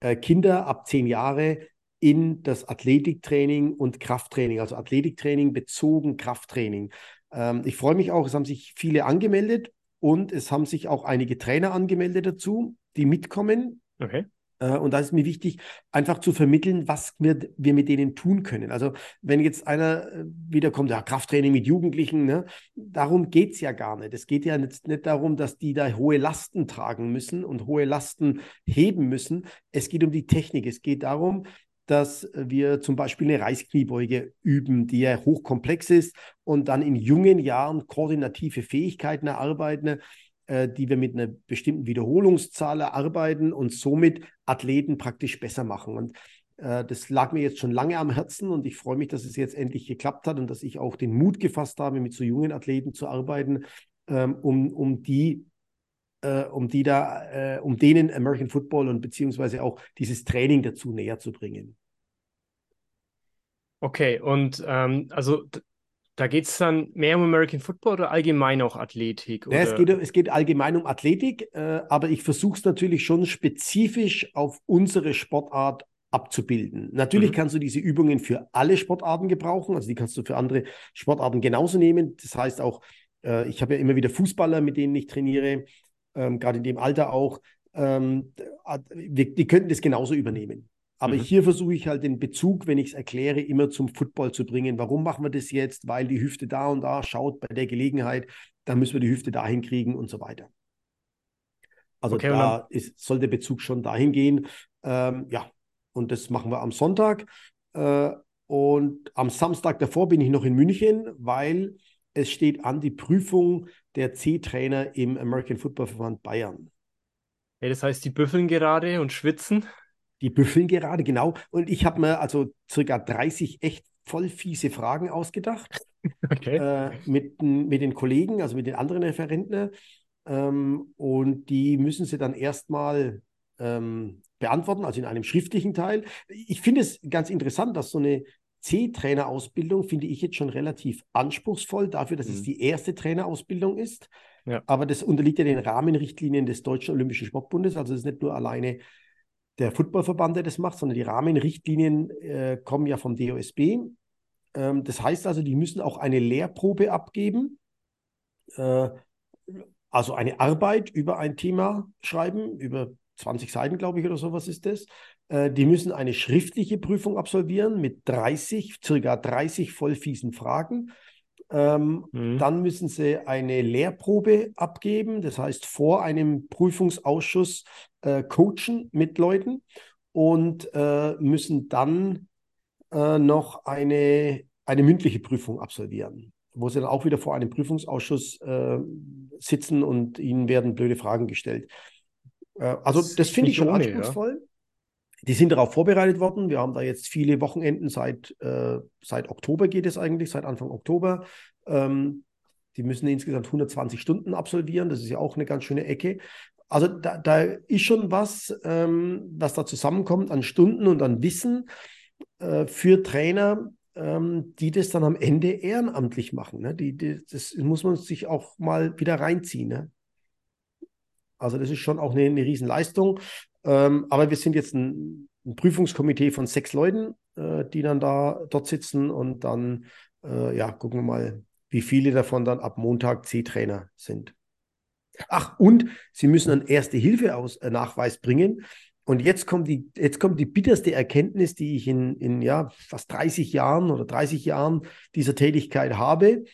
äh, Kinder ab zehn Jahre in das Athletiktraining und Krafttraining, also Athletiktraining bezogen Krafttraining. Ähm, ich freue mich auch, es haben sich viele angemeldet und es haben sich auch einige Trainer angemeldet dazu, die mitkommen. Okay. Äh, und da ist mir wichtig, einfach zu vermitteln, was wir, wir mit denen tun können. Also wenn jetzt einer äh, wiederkommt, ja, Krafttraining mit Jugendlichen, ne, darum geht es ja gar nicht. Es geht ja nicht, nicht darum, dass die da hohe Lasten tragen müssen und hohe Lasten heben müssen. Es geht um die Technik. Es geht darum, dass wir zum Beispiel eine Reißkniebeuge üben, die ja hochkomplex ist und dann in jungen Jahren koordinative Fähigkeiten erarbeiten, äh, die wir mit einer bestimmten Wiederholungszahl erarbeiten und somit Athleten praktisch besser machen. Und äh, das lag mir jetzt schon lange am Herzen und ich freue mich, dass es jetzt endlich geklappt hat und dass ich auch den Mut gefasst habe, mit so jungen Athleten zu arbeiten, ähm, um, um die äh, um die da, äh, um denen American Football und beziehungsweise auch dieses Training dazu näher zu bringen. Okay, und ähm, also da geht es dann mehr um American Football oder allgemein auch Athletik? Ja, es, geht, es geht allgemein um Athletik, äh, aber ich versuche es natürlich schon spezifisch auf unsere Sportart abzubilden. Natürlich mhm. kannst du diese Übungen für alle Sportarten gebrauchen, also die kannst du für andere Sportarten genauso nehmen. Das heißt auch, äh, ich habe ja immer wieder Fußballer, mit denen ich trainiere, ähm, gerade in dem Alter auch. Ähm, wir, die könnten das genauso übernehmen. Aber mhm. hier versuche ich halt den Bezug, wenn ich es erkläre, immer zum Football zu bringen. Warum machen wir das jetzt? Weil die Hüfte da und da schaut bei der Gelegenheit, dann müssen wir die Hüfte dahin kriegen und so weiter. Also okay, da ist, soll der Bezug schon dahin gehen. Ähm, ja, und das machen wir am Sonntag. Äh, und am Samstag davor bin ich noch in München, weil es steht an die Prüfung der C-Trainer im American Football Verband Bayern. Ja, das heißt, die büffeln gerade und schwitzen? die büffeln gerade, genau. Und ich habe mir also circa 30 echt voll fiese Fragen ausgedacht. Okay. Äh, mit, mit den Kollegen, also mit den anderen Referenten. Ähm, und die müssen sie dann erstmal ähm, beantworten, also in einem schriftlichen Teil. Ich finde es ganz interessant, dass so eine C-Trainerausbildung finde ich jetzt schon relativ anspruchsvoll dafür, dass mhm. es die erste Trainerausbildung ist. Ja. Aber das unterliegt ja den Rahmenrichtlinien des Deutschen Olympischen Sportbundes. Also es ist nicht nur alleine der Footballverband, der das macht, sondern die Rahmenrichtlinien äh, kommen ja vom DOSB. Ähm, das heißt also, die müssen auch eine Lehrprobe abgeben, äh, also eine Arbeit über ein Thema schreiben, über 20 Seiten, glaube ich, oder sowas ist das. Äh, die müssen eine schriftliche Prüfung absolvieren mit 30, circa 30 vollfiesen Fragen. Ähm, mhm. Dann müssen sie eine Lehrprobe abgeben, das heißt vor einem Prüfungsausschuss äh, coachen mit Leuten und äh, müssen dann äh, noch eine, eine mündliche Prüfung absolvieren, wo sie dann auch wieder vor einem Prüfungsausschuss äh, sitzen und ihnen werden blöde Fragen gestellt. Äh, also das, das finde ich schon ohne, anspruchsvoll. Ja. Die sind darauf vorbereitet worden. Wir haben da jetzt viele Wochenenden seit, äh, seit Oktober geht es eigentlich, seit Anfang Oktober. Ähm, die müssen insgesamt 120 Stunden absolvieren. Das ist ja auch eine ganz schöne Ecke. Also da, da ist schon was, ähm, was da zusammenkommt an Stunden und an Wissen äh, für Trainer, ähm, die das dann am Ende ehrenamtlich machen. Ne? Die, die, das muss man sich auch mal wieder reinziehen. Ne? Also das ist schon auch eine, eine Riesenleistung. Ähm, aber wir sind jetzt ein, ein Prüfungskomitee von sechs Leuten, äh, die dann da dort sitzen und dann, äh, ja, gucken wir mal, wie viele davon dann ab Montag C-Trainer sind. Ach, und sie müssen einen Erste-Hilfe-Nachweis äh, bringen. Und jetzt kommt, die, jetzt kommt die bitterste Erkenntnis, die ich in, in ja, fast 30 Jahren oder 30 Jahren dieser Tätigkeit habe.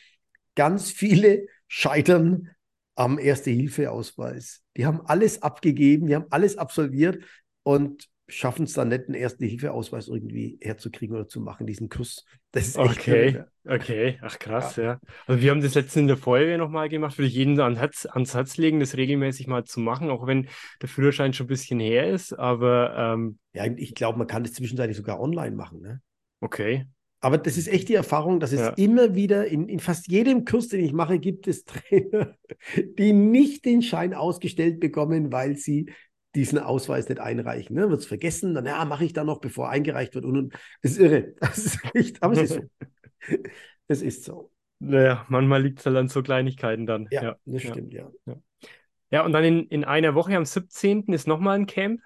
Ganz viele scheitern am Erste-Hilfe-Ausweis. Die haben alles abgegeben, die haben alles absolviert und schaffen es dann nicht, einen Erste-Hilfe-Ausweis irgendwie herzukriegen oder zu machen, diesen Kurs. Das ist Okay, irre. okay, ach krass, ja. ja. Also wir haben das letztens in der Feuerwehr nochmal gemacht, würde ich jeden ans Herz, ans Herz legen, das regelmäßig mal zu machen, auch wenn der Führerschein schon ein bisschen her ist, aber... Ähm... Ja, ich glaube, man kann das zwischenzeitlich sogar online machen, ne? Okay, aber das ist echt die Erfahrung, dass es ja. immer wieder in, in fast jedem Kurs, den ich mache, gibt es Trainer, die nicht den Schein ausgestellt bekommen, weil sie diesen Ausweis nicht einreichen. Ne? Wird es vergessen, dann ja, mache ich da noch, bevor eingereicht wird. Und, und das ist irre. Das ist echt, aber es ist so. es ist so. Naja, manchmal liegt es halt an so Kleinigkeiten dann. Ja, ja. das stimmt, ja. ja. Ja, und dann in, in einer Woche am 17. ist nochmal ein Camp.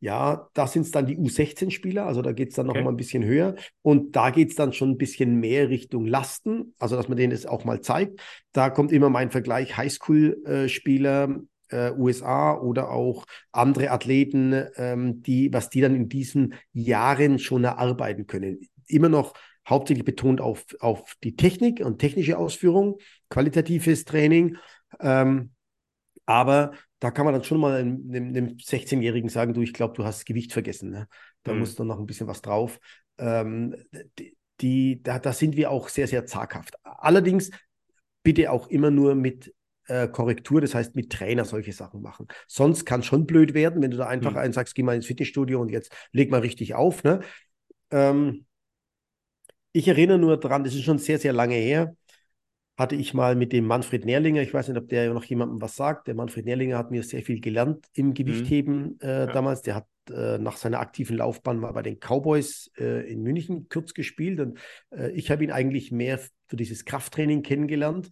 Ja, da sind es dann die U16-Spieler, also da geht es dann okay. noch mal ein bisschen höher. Und da geht es dann schon ein bisschen mehr Richtung Lasten, also dass man denen das auch mal zeigt. Da kommt immer mein Vergleich Highschool-Spieler, äh, USA oder auch andere Athleten, ähm, die, was die dann in diesen Jahren schon erarbeiten können. Immer noch hauptsächlich betont auf, auf die Technik und technische Ausführung, qualitatives Training. Ähm, aber da kann man dann schon mal einem, einem 16-Jährigen sagen, du, ich glaube, du hast Gewicht vergessen. Ne? Da mhm. muss dann noch ein bisschen was drauf. Ähm, die, die, da, da sind wir auch sehr, sehr zaghaft. Allerdings bitte auch immer nur mit äh, Korrektur, das heißt mit Trainer solche Sachen machen. Sonst kann es schon blöd werden, wenn du da einfach mhm. einen sagst, geh mal ins Fitnessstudio und jetzt leg mal richtig auf. Ne? Ähm, ich erinnere nur daran, das ist schon sehr, sehr lange her hatte ich mal mit dem Manfred Nährlinger, ich weiß nicht, ob der noch jemandem was sagt, der Manfred Nährlinger hat mir sehr viel gelernt im Gewichtheben mhm. äh, ja. damals. Der hat äh, nach seiner aktiven Laufbahn mal bei den Cowboys äh, in München kurz gespielt und äh, ich habe ihn eigentlich mehr für dieses Krafttraining kennengelernt.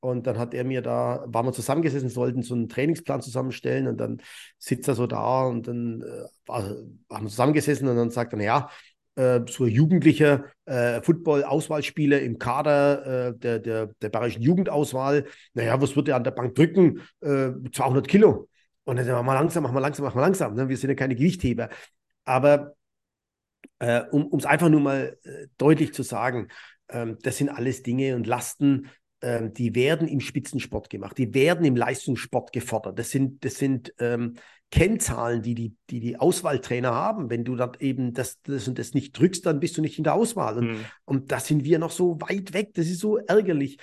Und dann hat er mir da, waren wir zusammengesessen, sollten so einen Trainingsplan zusammenstellen und dann sitzt er so da und dann äh, haben wir zusammengesessen und dann sagt er, ja, äh, so ein jugendlicher äh, Football-Auswahlspieler im Kader äh, der, der, der bayerischen Jugendauswahl. Naja, was wird er an der Bank drücken? Äh, 200 Kilo. Und dann sagen wir mal langsam, machen wir langsam, machen wir langsam. Ne? Wir sind ja keine Gewichtheber. Aber äh, um es einfach nur mal äh, deutlich zu sagen, ähm, das sind alles Dinge und Lasten, ähm, die werden im Spitzensport gemacht, die werden im Leistungssport gefordert. Das sind, das sind ähm, Kennzahlen, die die, die die Auswahltrainer haben. Wenn du dann eben das, das und das nicht drückst, dann bist du nicht in der Auswahl. Und, mhm. und da sind wir noch so weit weg. Das ist so ärgerlich,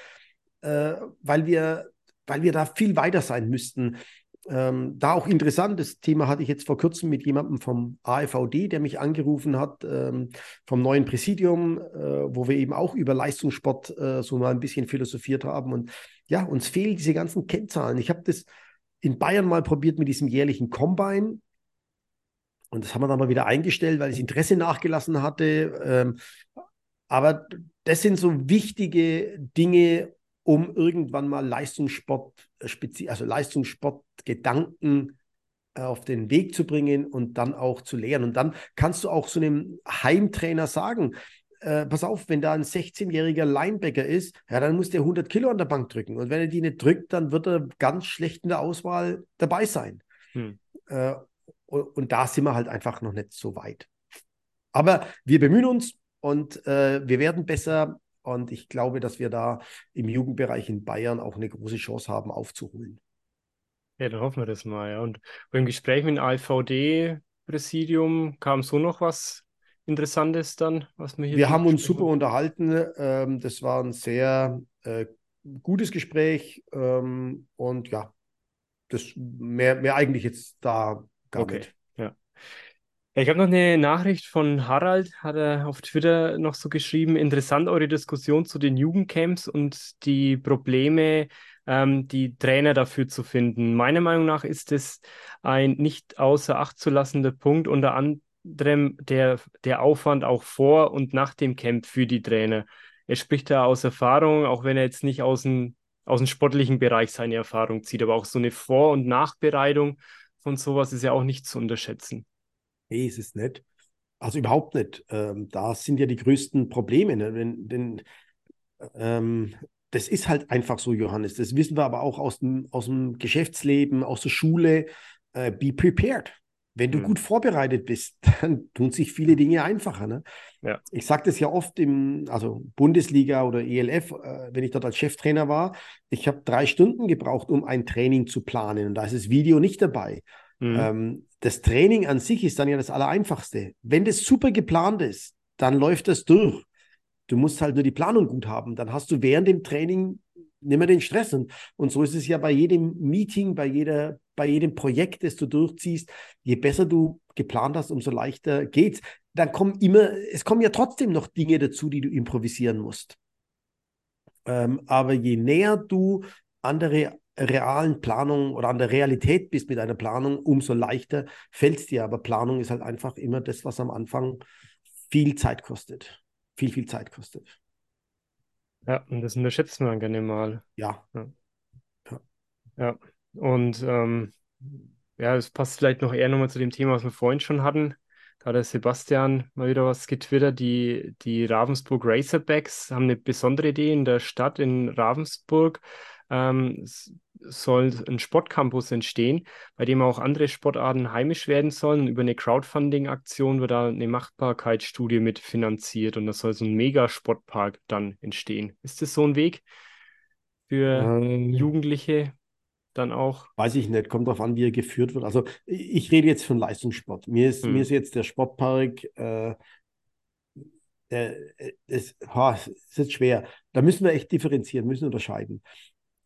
äh, weil, wir, weil wir da viel weiter sein müssten. Ähm, da auch interessant, das Thema hatte ich jetzt vor kurzem mit jemandem vom AFVD, der mich angerufen hat, ähm, vom neuen Präsidium, äh, wo wir eben auch über Leistungssport äh, so mal ein bisschen philosophiert haben. Und ja, uns fehlen diese ganzen Kennzahlen. Ich habe das in Bayern mal probiert mit diesem jährlichen Combine. Und das haben wir dann mal wieder eingestellt, weil das Interesse nachgelassen hatte. Ähm, aber das sind so wichtige Dinge, um irgendwann mal Leistungssport, äh, also Leistungssportgedanken äh, auf den Weg zu bringen und dann auch zu lehren. Und dann kannst du auch so einem Heimtrainer sagen, äh, pass auf, wenn da ein 16-jähriger Linebacker ist, ja, dann muss der 100 Kilo an der Bank drücken. Und wenn er die nicht drückt, dann wird er ganz schlecht in der Auswahl dabei sein. Hm. Äh, und, und, da sind wir halt einfach noch nicht so weit. Aber wir bemühen uns und äh, wir werden besser. Und ich glaube, dass wir da im Jugendbereich in Bayern auch eine große Chance haben, aufzuholen. Ja, dann hoffen wir das mal. Ja. Und beim Gespräch mit dem AVD-Präsidium kam so noch was Interessantes dann, was wir hier. Wir haben uns super unterhalten. Ähm, das war ein sehr äh, gutes Gespräch. Ähm, und ja, das mehr, mehr eigentlich jetzt da gar okay. nicht. Ja. Ich habe noch eine Nachricht von Harald, hat er auf Twitter noch so geschrieben. Interessant eure Diskussion zu den Jugendcamps und die Probleme, ähm, die Trainer dafür zu finden. Meiner Meinung nach ist es ein nicht außer Acht zu lassender Punkt, unter anderem der, der Aufwand auch vor und nach dem Camp für die Trainer. Er spricht da aus Erfahrung, auch wenn er jetzt nicht aus dem, aus dem sportlichen Bereich seine Erfahrung zieht, aber auch so eine Vor- und Nachbereitung von sowas ist ja auch nicht zu unterschätzen. Nee, es ist nicht. Also überhaupt nicht. Ähm, da sind ja die größten Probleme. Ne? Wenn, denn, ähm, das ist halt einfach so, Johannes. Das wissen wir aber auch aus dem, aus dem Geschäftsleben, aus der Schule. Äh, be prepared. Wenn du mhm. gut vorbereitet bist, dann tun sich viele Dinge einfacher. Ne? Ja. Ich sage das ja oft im, also Bundesliga oder ELF, äh, wenn ich dort als Cheftrainer war, ich habe drei Stunden gebraucht, um ein Training zu planen. Und da ist das Video nicht dabei. Mhm. Ähm, das Training an sich ist dann ja das Allereinfachste. Wenn das super geplant ist, dann läuft das durch. Du musst halt nur die Planung gut haben. Dann hast du während dem Training nicht mehr den Stress. Und, und so ist es ja bei jedem Meeting, bei jeder bei jedem Projekt, das du durchziehst, je besser du geplant hast, umso leichter geht's. Dann kommen immer, es kommen ja trotzdem noch Dinge dazu, die du improvisieren musst. Ähm, aber je näher du an der realen Planung oder an der Realität bist mit einer Planung, umso leichter fällt es dir. Aber Planung ist halt einfach immer das, was am Anfang viel Zeit kostet. Viel, viel Zeit kostet. Ja, und das unterschätzt man gerne mal. Ja. Ja. ja. ja. Und ähm, ja, es passt vielleicht noch eher nochmal zu dem Thema, was wir vorhin schon hatten. Da hat der Sebastian mal wieder was getwittert. Die, die Ravensburg Racerbacks haben eine besondere Idee in der Stadt in Ravensburg. Ähm, soll ein Sportcampus entstehen, bei dem auch andere Sportarten heimisch werden sollen. Über eine Crowdfunding-Aktion wird da eine Machbarkeitsstudie mitfinanziert und da soll so ein Mega-Sportpark dann entstehen. Ist das so ein Weg für ähm, Jugendliche, dann auch? Weiß ich nicht, kommt darauf an, wie er geführt wird. Also ich rede jetzt von Leistungssport. Mir ist, hm. mir ist jetzt der Sportpark, äh, äh, es, oh, ist jetzt schwer. Da müssen wir echt differenzieren, müssen unterscheiden.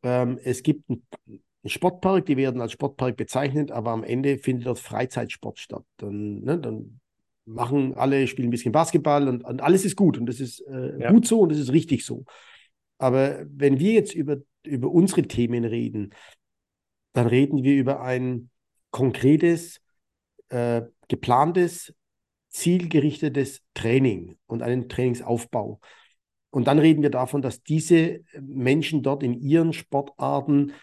Ähm, es gibt einen, einen Sportpark, die werden als Sportpark bezeichnet, aber am Ende findet dort Freizeitsport statt. Dann, ne, dann machen alle, spielen ein bisschen Basketball und, und alles ist gut und das ist äh, ja. gut so und das ist richtig so. Aber wenn wir jetzt über, über unsere Themen reden, dann reden wir über ein konkretes, äh, geplantes, zielgerichtetes Training und einen Trainingsaufbau. Und dann reden wir davon, dass diese Menschen dort in ihren Sportarten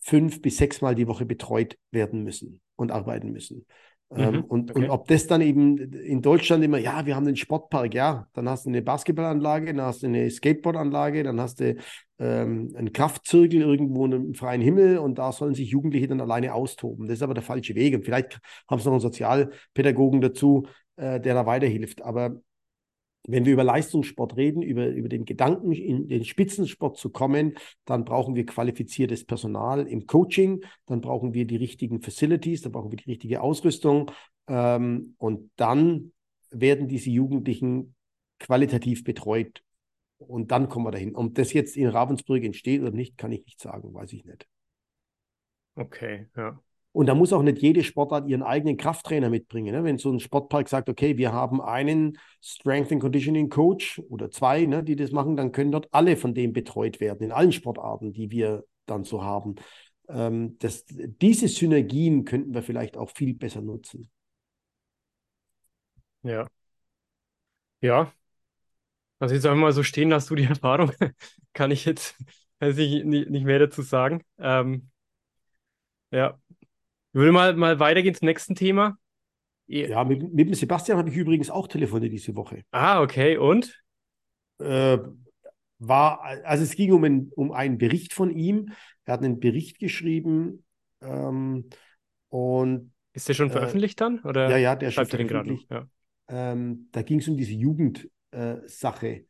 fünf bis sechsmal die Woche betreut werden müssen und arbeiten müssen. Ähm, mhm, und, okay. und ob das dann eben in Deutschland immer, ja, wir haben den Sportpark, ja, dann hast du eine Basketballanlage, dann hast du eine Skateboardanlage, dann hast du ähm, einen Kraftzirkel irgendwo im freien Himmel und da sollen sich Jugendliche dann alleine austoben. Das ist aber der falsche Weg. Und vielleicht haben sie noch einen Sozialpädagogen dazu, äh, der da weiterhilft. Aber wenn wir über Leistungssport reden, über, über den Gedanken, in den Spitzensport zu kommen, dann brauchen wir qualifiziertes Personal im Coaching, dann brauchen wir die richtigen Facilities, dann brauchen wir die richtige Ausrüstung ähm, und dann werden diese Jugendlichen qualitativ betreut und dann kommen wir dahin. Ob das jetzt in Ravensburg entsteht oder nicht, kann ich nicht sagen, weiß ich nicht. Okay, ja. Und da muss auch nicht jede Sportart ihren eigenen Krafttrainer mitbringen. Ne? Wenn so ein Sportpark sagt, okay, wir haben einen Strength and Conditioning Coach oder zwei, ne, die das machen, dann können dort alle von dem betreut werden, in allen Sportarten, die wir dann so haben. Ähm, das, diese Synergien könnten wir vielleicht auch viel besser nutzen. Ja. Ja. Also jetzt einfach mal so stehen, hast du die Erfahrung. Kann ich jetzt weiß ich nicht, nicht mehr dazu sagen. Ähm, ja. Ich würde mal, mal weitergehen zum nächsten Thema. Ja, mit, mit dem Sebastian habe ich übrigens auch telefoniert diese Woche. Ah, okay. Und? Äh, war, also es ging um, ein, um einen Bericht von ihm. Er hat einen Bericht geschrieben ähm, und ist der schon äh, veröffentlicht dann? Oder ja, ja, der schreibt er den gerade? Ja. Ähm, da ging es um diese Jugendsache. Äh,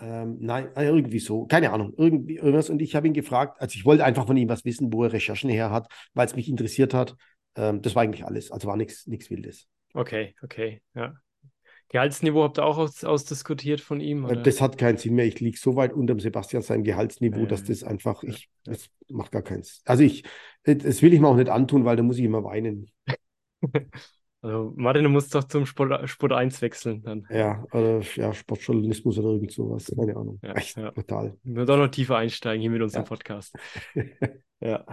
ähm, nein, äh, irgendwie so, keine Ahnung, irgendwie irgendwas. Und ich habe ihn gefragt, also ich wollte einfach von ihm was wissen, wo er Recherchen her hat, weil es mich interessiert hat. Ähm, das war eigentlich alles, also war nichts Wildes. Okay, okay, ja. Gehaltsniveau habt ihr auch aus, ausdiskutiert von ihm? Äh, oder? Das hat keinen Sinn mehr. Ich liege so weit unter dem Sebastian seinem Gehaltsniveau, ja, dass das einfach, ich, ja. das macht gar keins. Also ich, das will ich mir auch nicht antun, weil da muss ich immer weinen. Also Martin, du musst doch zum Sport, Sport 1 wechseln dann. Ja, oder ja, Sportjournalismus oder irgend sowas. Keine Ahnung. Ja, Echt, ja. total. Wir müssen doch noch tiefer einsteigen hier mit unserem ja. Podcast. ja.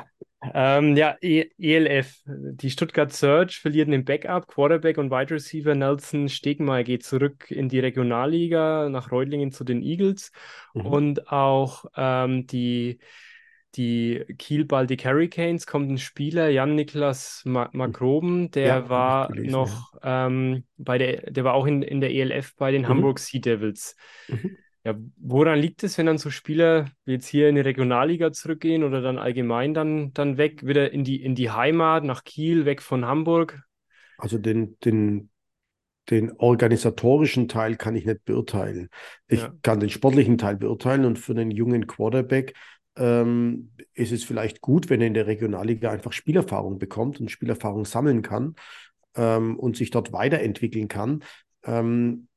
Ähm, ja, e ELF. Die Stuttgart Surge verlieren den Backup, Quarterback und Wide Receiver Nelson Stegmaier geht zurück in die Regionalliga nach Reutlingen zu den Eagles. Mhm. Und auch ähm, die die Kiel Baltic Hurricanes kommt ein Spieler, Jan-Niklas Makroben, der ja, war gelesen, noch ja. ähm, bei der, der war auch in, in der ELF bei den mhm. Hamburg Sea Devils. Mhm. Ja, woran liegt es, wenn dann so Spieler wie jetzt hier in die Regionalliga zurückgehen oder dann allgemein dann, dann weg, wieder in die, in die Heimat, nach Kiel, weg von Hamburg? Also den, den, den organisatorischen Teil kann ich nicht beurteilen. Ich ja. kann den sportlichen Teil beurteilen und für einen jungen Quarterback ähm, ist es vielleicht gut, wenn er in der Regionalliga einfach Spielerfahrung bekommt und Spielerfahrung sammeln kann ähm, und sich dort weiterentwickeln kann. Ähm,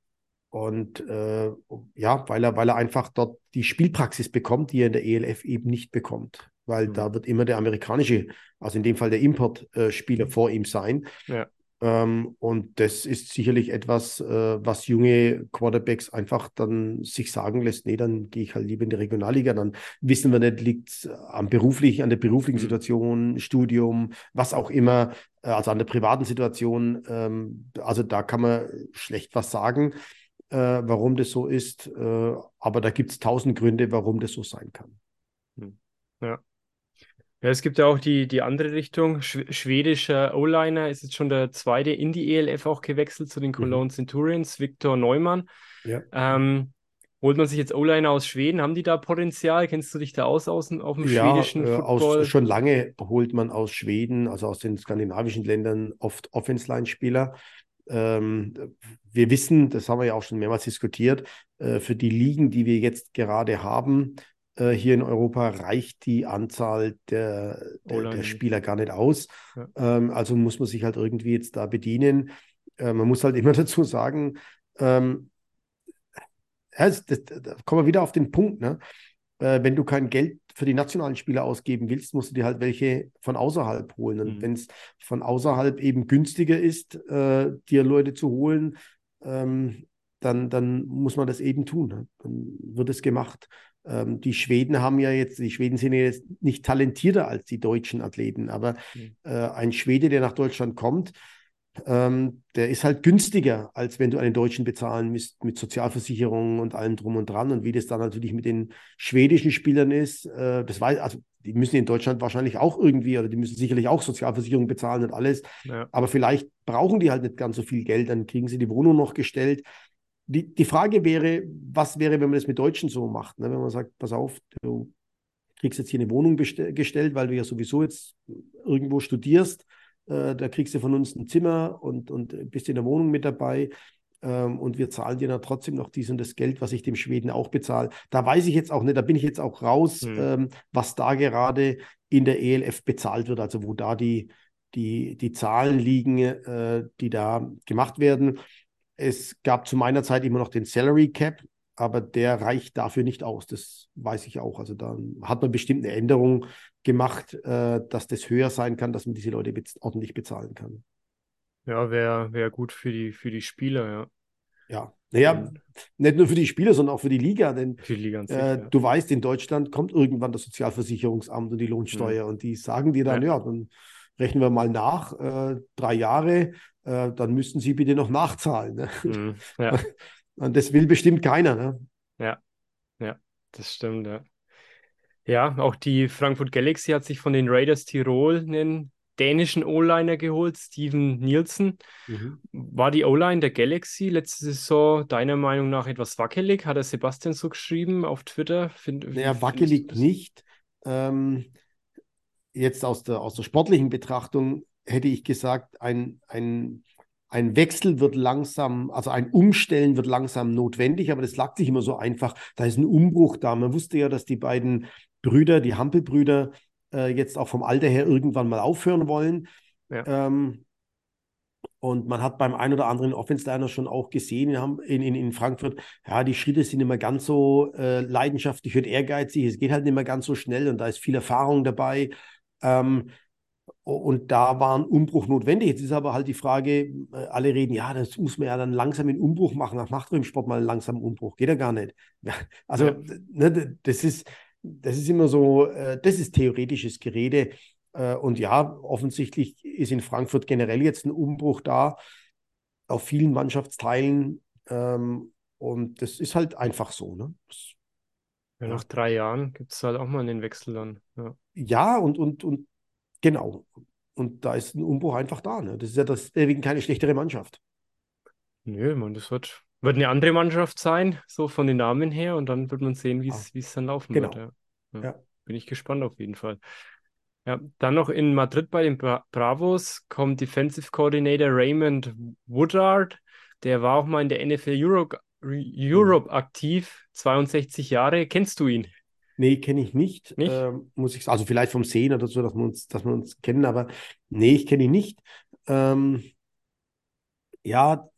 und äh, ja, weil er, weil er einfach dort die Spielpraxis bekommt, die er in der ELF eben nicht bekommt. Weil mhm. da wird immer der amerikanische, also in dem Fall der Importspieler äh, vor ihm sein. Ja. Ähm, und das ist sicherlich etwas, äh, was junge Quarterbacks einfach dann sich sagen lässt, nee, dann gehe ich halt lieber in die Regionalliga. Dann wissen wir nicht, liegt es am beruflichen, an der beruflichen mhm. Situation, Studium, was auch immer, äh, also an der privaten Situation. Ähm, also da kann man schlecht was sagen, äh, warum das so ist. Aber da gibt es tausend Gründe, warum das so sein kann. Ja. Es gibt ja auch die, die andere Richtung. Sch schwedischer O-Liner ist jetzt schon der zweite in die ELF auch gewechselt zu den mhm. Cologne mhm. Centurions, Viktor Neumann. Ja. Ähm, holt man sich jetzt O-Liner aus Schweden? Haben die da Potenzial? Kennst du dich da aus, aus auf dem ja, schwedischen äh, Football? Aus, schon lange holt man aus Schweden, also aus den skandinavischen Ländern, oft Offense-Line-Spieler. Ähm, wir wissen, das haben wir ja auch schon mehrmals diskutiert, äh, für die Ligen, die wir jetzt gerade haben, äh, hier in Europa reicht die Anzahl der, der, der Spieler gar nicht aus. Ja. Ähm, also muss man sich halt irgendwie jetzt da bedienen. Äh, man muss halt immer dazu sagen, ähm, ja, das, das, da kommen wir wieder auf den Punkt, ne? Äh, wenn du kein Geld für die nationalen Spieler ausgeben willst, musst du dir halt welche von außerhalb holen. Und mhm. wenn es von außerhalb eben günstiger ist, äh, dir Leute zu holen, ähm, dann, dann muss man das eben tun. Ne? Dann wird es gemacht. Ähm, die Schweden haben ja jetzt, die Schweden sind ja jetzt nicht talentierter als die deutschen Athleten, aber mhm. äh, ein Schwede, der nach Deutschland kommt, ähm, der ist halt günstiger, als wenn du einen Deutschen bezahlen müsst mit Sozialversicherungen und allem drum und dran. Und wie das dann natürlich mit den schwedischen Spielern ist, äh, das weiß, also die müssen in Deutschland wahrscheinlich auch irgendwie, oder die müssen sicherlich auch Sozialversicherung bezahlen und alles. Ja. Aber vielleicht brauchen die halt nicht ganz so viel Geld, dann kriegen sie die Wohnung noch gestellt die, die Frage wäre, was wäre, wenn man das mit Deutschen so macht? Ne? Wenn man sagt, pass auf, du kriegst jetzt hier eine Wohnung gestellt, weil du ja sowieso jetzt irgendwo studierst. Äh, da kriegst du von uns ein Zimmer und, und bist in der Wohnung mit dabei. Ähm, und wir zahlen dir dann trotzdem noch dies und das Geld, was ich dem Schweden auch bezahle. Da weiß ich jetzt auch nicht, da bin ich jetzt auch raus, mhm. ähm, was da gerade in der ELF bezahlt wird, also wo da die, die, die Zahlen liegen, äh, die da gemacht werden. Es gab zu meiner Zeit immer noch den Salary Cap, aber der reicht dafür nicht aus. Das weiß ich auch. Also da hat man bestimmt eine Änderung gemacht, äh, dass das höher sein kann, dass man diese Leute bez ordentlich bezahlen kann. Ja, wäre wär gut für die, für die Spieler, ja. Ja, naja, nicht nur für die Spieler, sondern auch für die Liga, denn die Liga sich, äh, ja. du weißt, in Deutschland kommt irgendwann das Sozialversicherungsamt und die Lohnsteuer mhm. und die sagen dir dann, ja, ja dann rechnen wir mal nach, äh, drei Jahre, äh, dann müssten Sie bitte noch nachzahlen. Ne? Mhm, ja. Und das will bestimmt keiner. Ne? Ja, ja, das stimmt, ja. Ja, auch die Frankfurt Galaxy hat sich von den Raiders Tirol einen dänischen O-Liner geholt, Steven Nielsen. Mhm. War die O-Line der Galaxy letzte Saison deiner Meinung nach etwas wackelig? Hat er Sebastian so geschrieben auf Twitter? Find, naja, wackelig nicht. Ähm, jetzt aus der, aus der sportlichen Betrachtung hätte ich gesagt, ein, ein, ein Wechsel wird langsam, also ein Umstellen wird langsam notwendig, aber das lag sich immer so einfach. Da ist ein Umbruch da. Man wusste ja, dass die beiden Brüder, die Hampelbrüder, äh, jetzt auch vom Alter her irgendwann mal aufhören wollen. Ja. Ähm, und man hat beim einen oder anderen Offense-Liner schon auch gesehen in, in, in Frankfurt, ja, die Schritte sind immer ganz so äh, leidenschaftlich und ehrgeizig. Es geht halt nicht mehr ganz so schnell und da ist viel Erfahrung dabei. Ähm, und da war ein Umbruch notwendig. Jetzt ist aber halt die Frage, äh, alle reden, ja, das muss man ja dann langsam einen Umbruch machen. Ach, macht doch im Sport mal einen langsamen Umbruch. Geht ja gar nicht. Also, ja. Ne, das, ist, das ist immer so, äh, das ist theoretisches Gerede. Äh, und ja, offensichtlich ist in Frankfurt generell jetzt ein Umbruch da, auf vielen Mannschaftsteilen. Ähm, und das ist halt einfach so. Ne? ja, nach drei Jahren gibt es halt auch mal einen Wechsel dann. Ja, ja und, und, und Genau. Und da ist ein Umbruch einfach da. Ne? Das ist ja deswegen keine schlechtere Mannschaft. Nö, man, das wird, wird eine andere Mannschaft sein, so von den Namen her. Und dann wird man sehen, wie es ah. dann laufen genau. wird. Ja. Ja. Bin ich gespannt auf jeden Fall. Ja, dann noch in Madrid bei den Bra Bravos kommt Defensive Coordinator Raymond Woodard. Der war auch mal in der NFL Europe, Europe mhm. aktiv, 62 Jahre. Kennst du ihn? Nee, kenne ich nicht. nicht? Ähm, muss ich Also vielleicht vom Sehen oder so, dass wir uns, dass wir uns kennen, aber nee, ich kenne ihn nicht. Ähm, ja,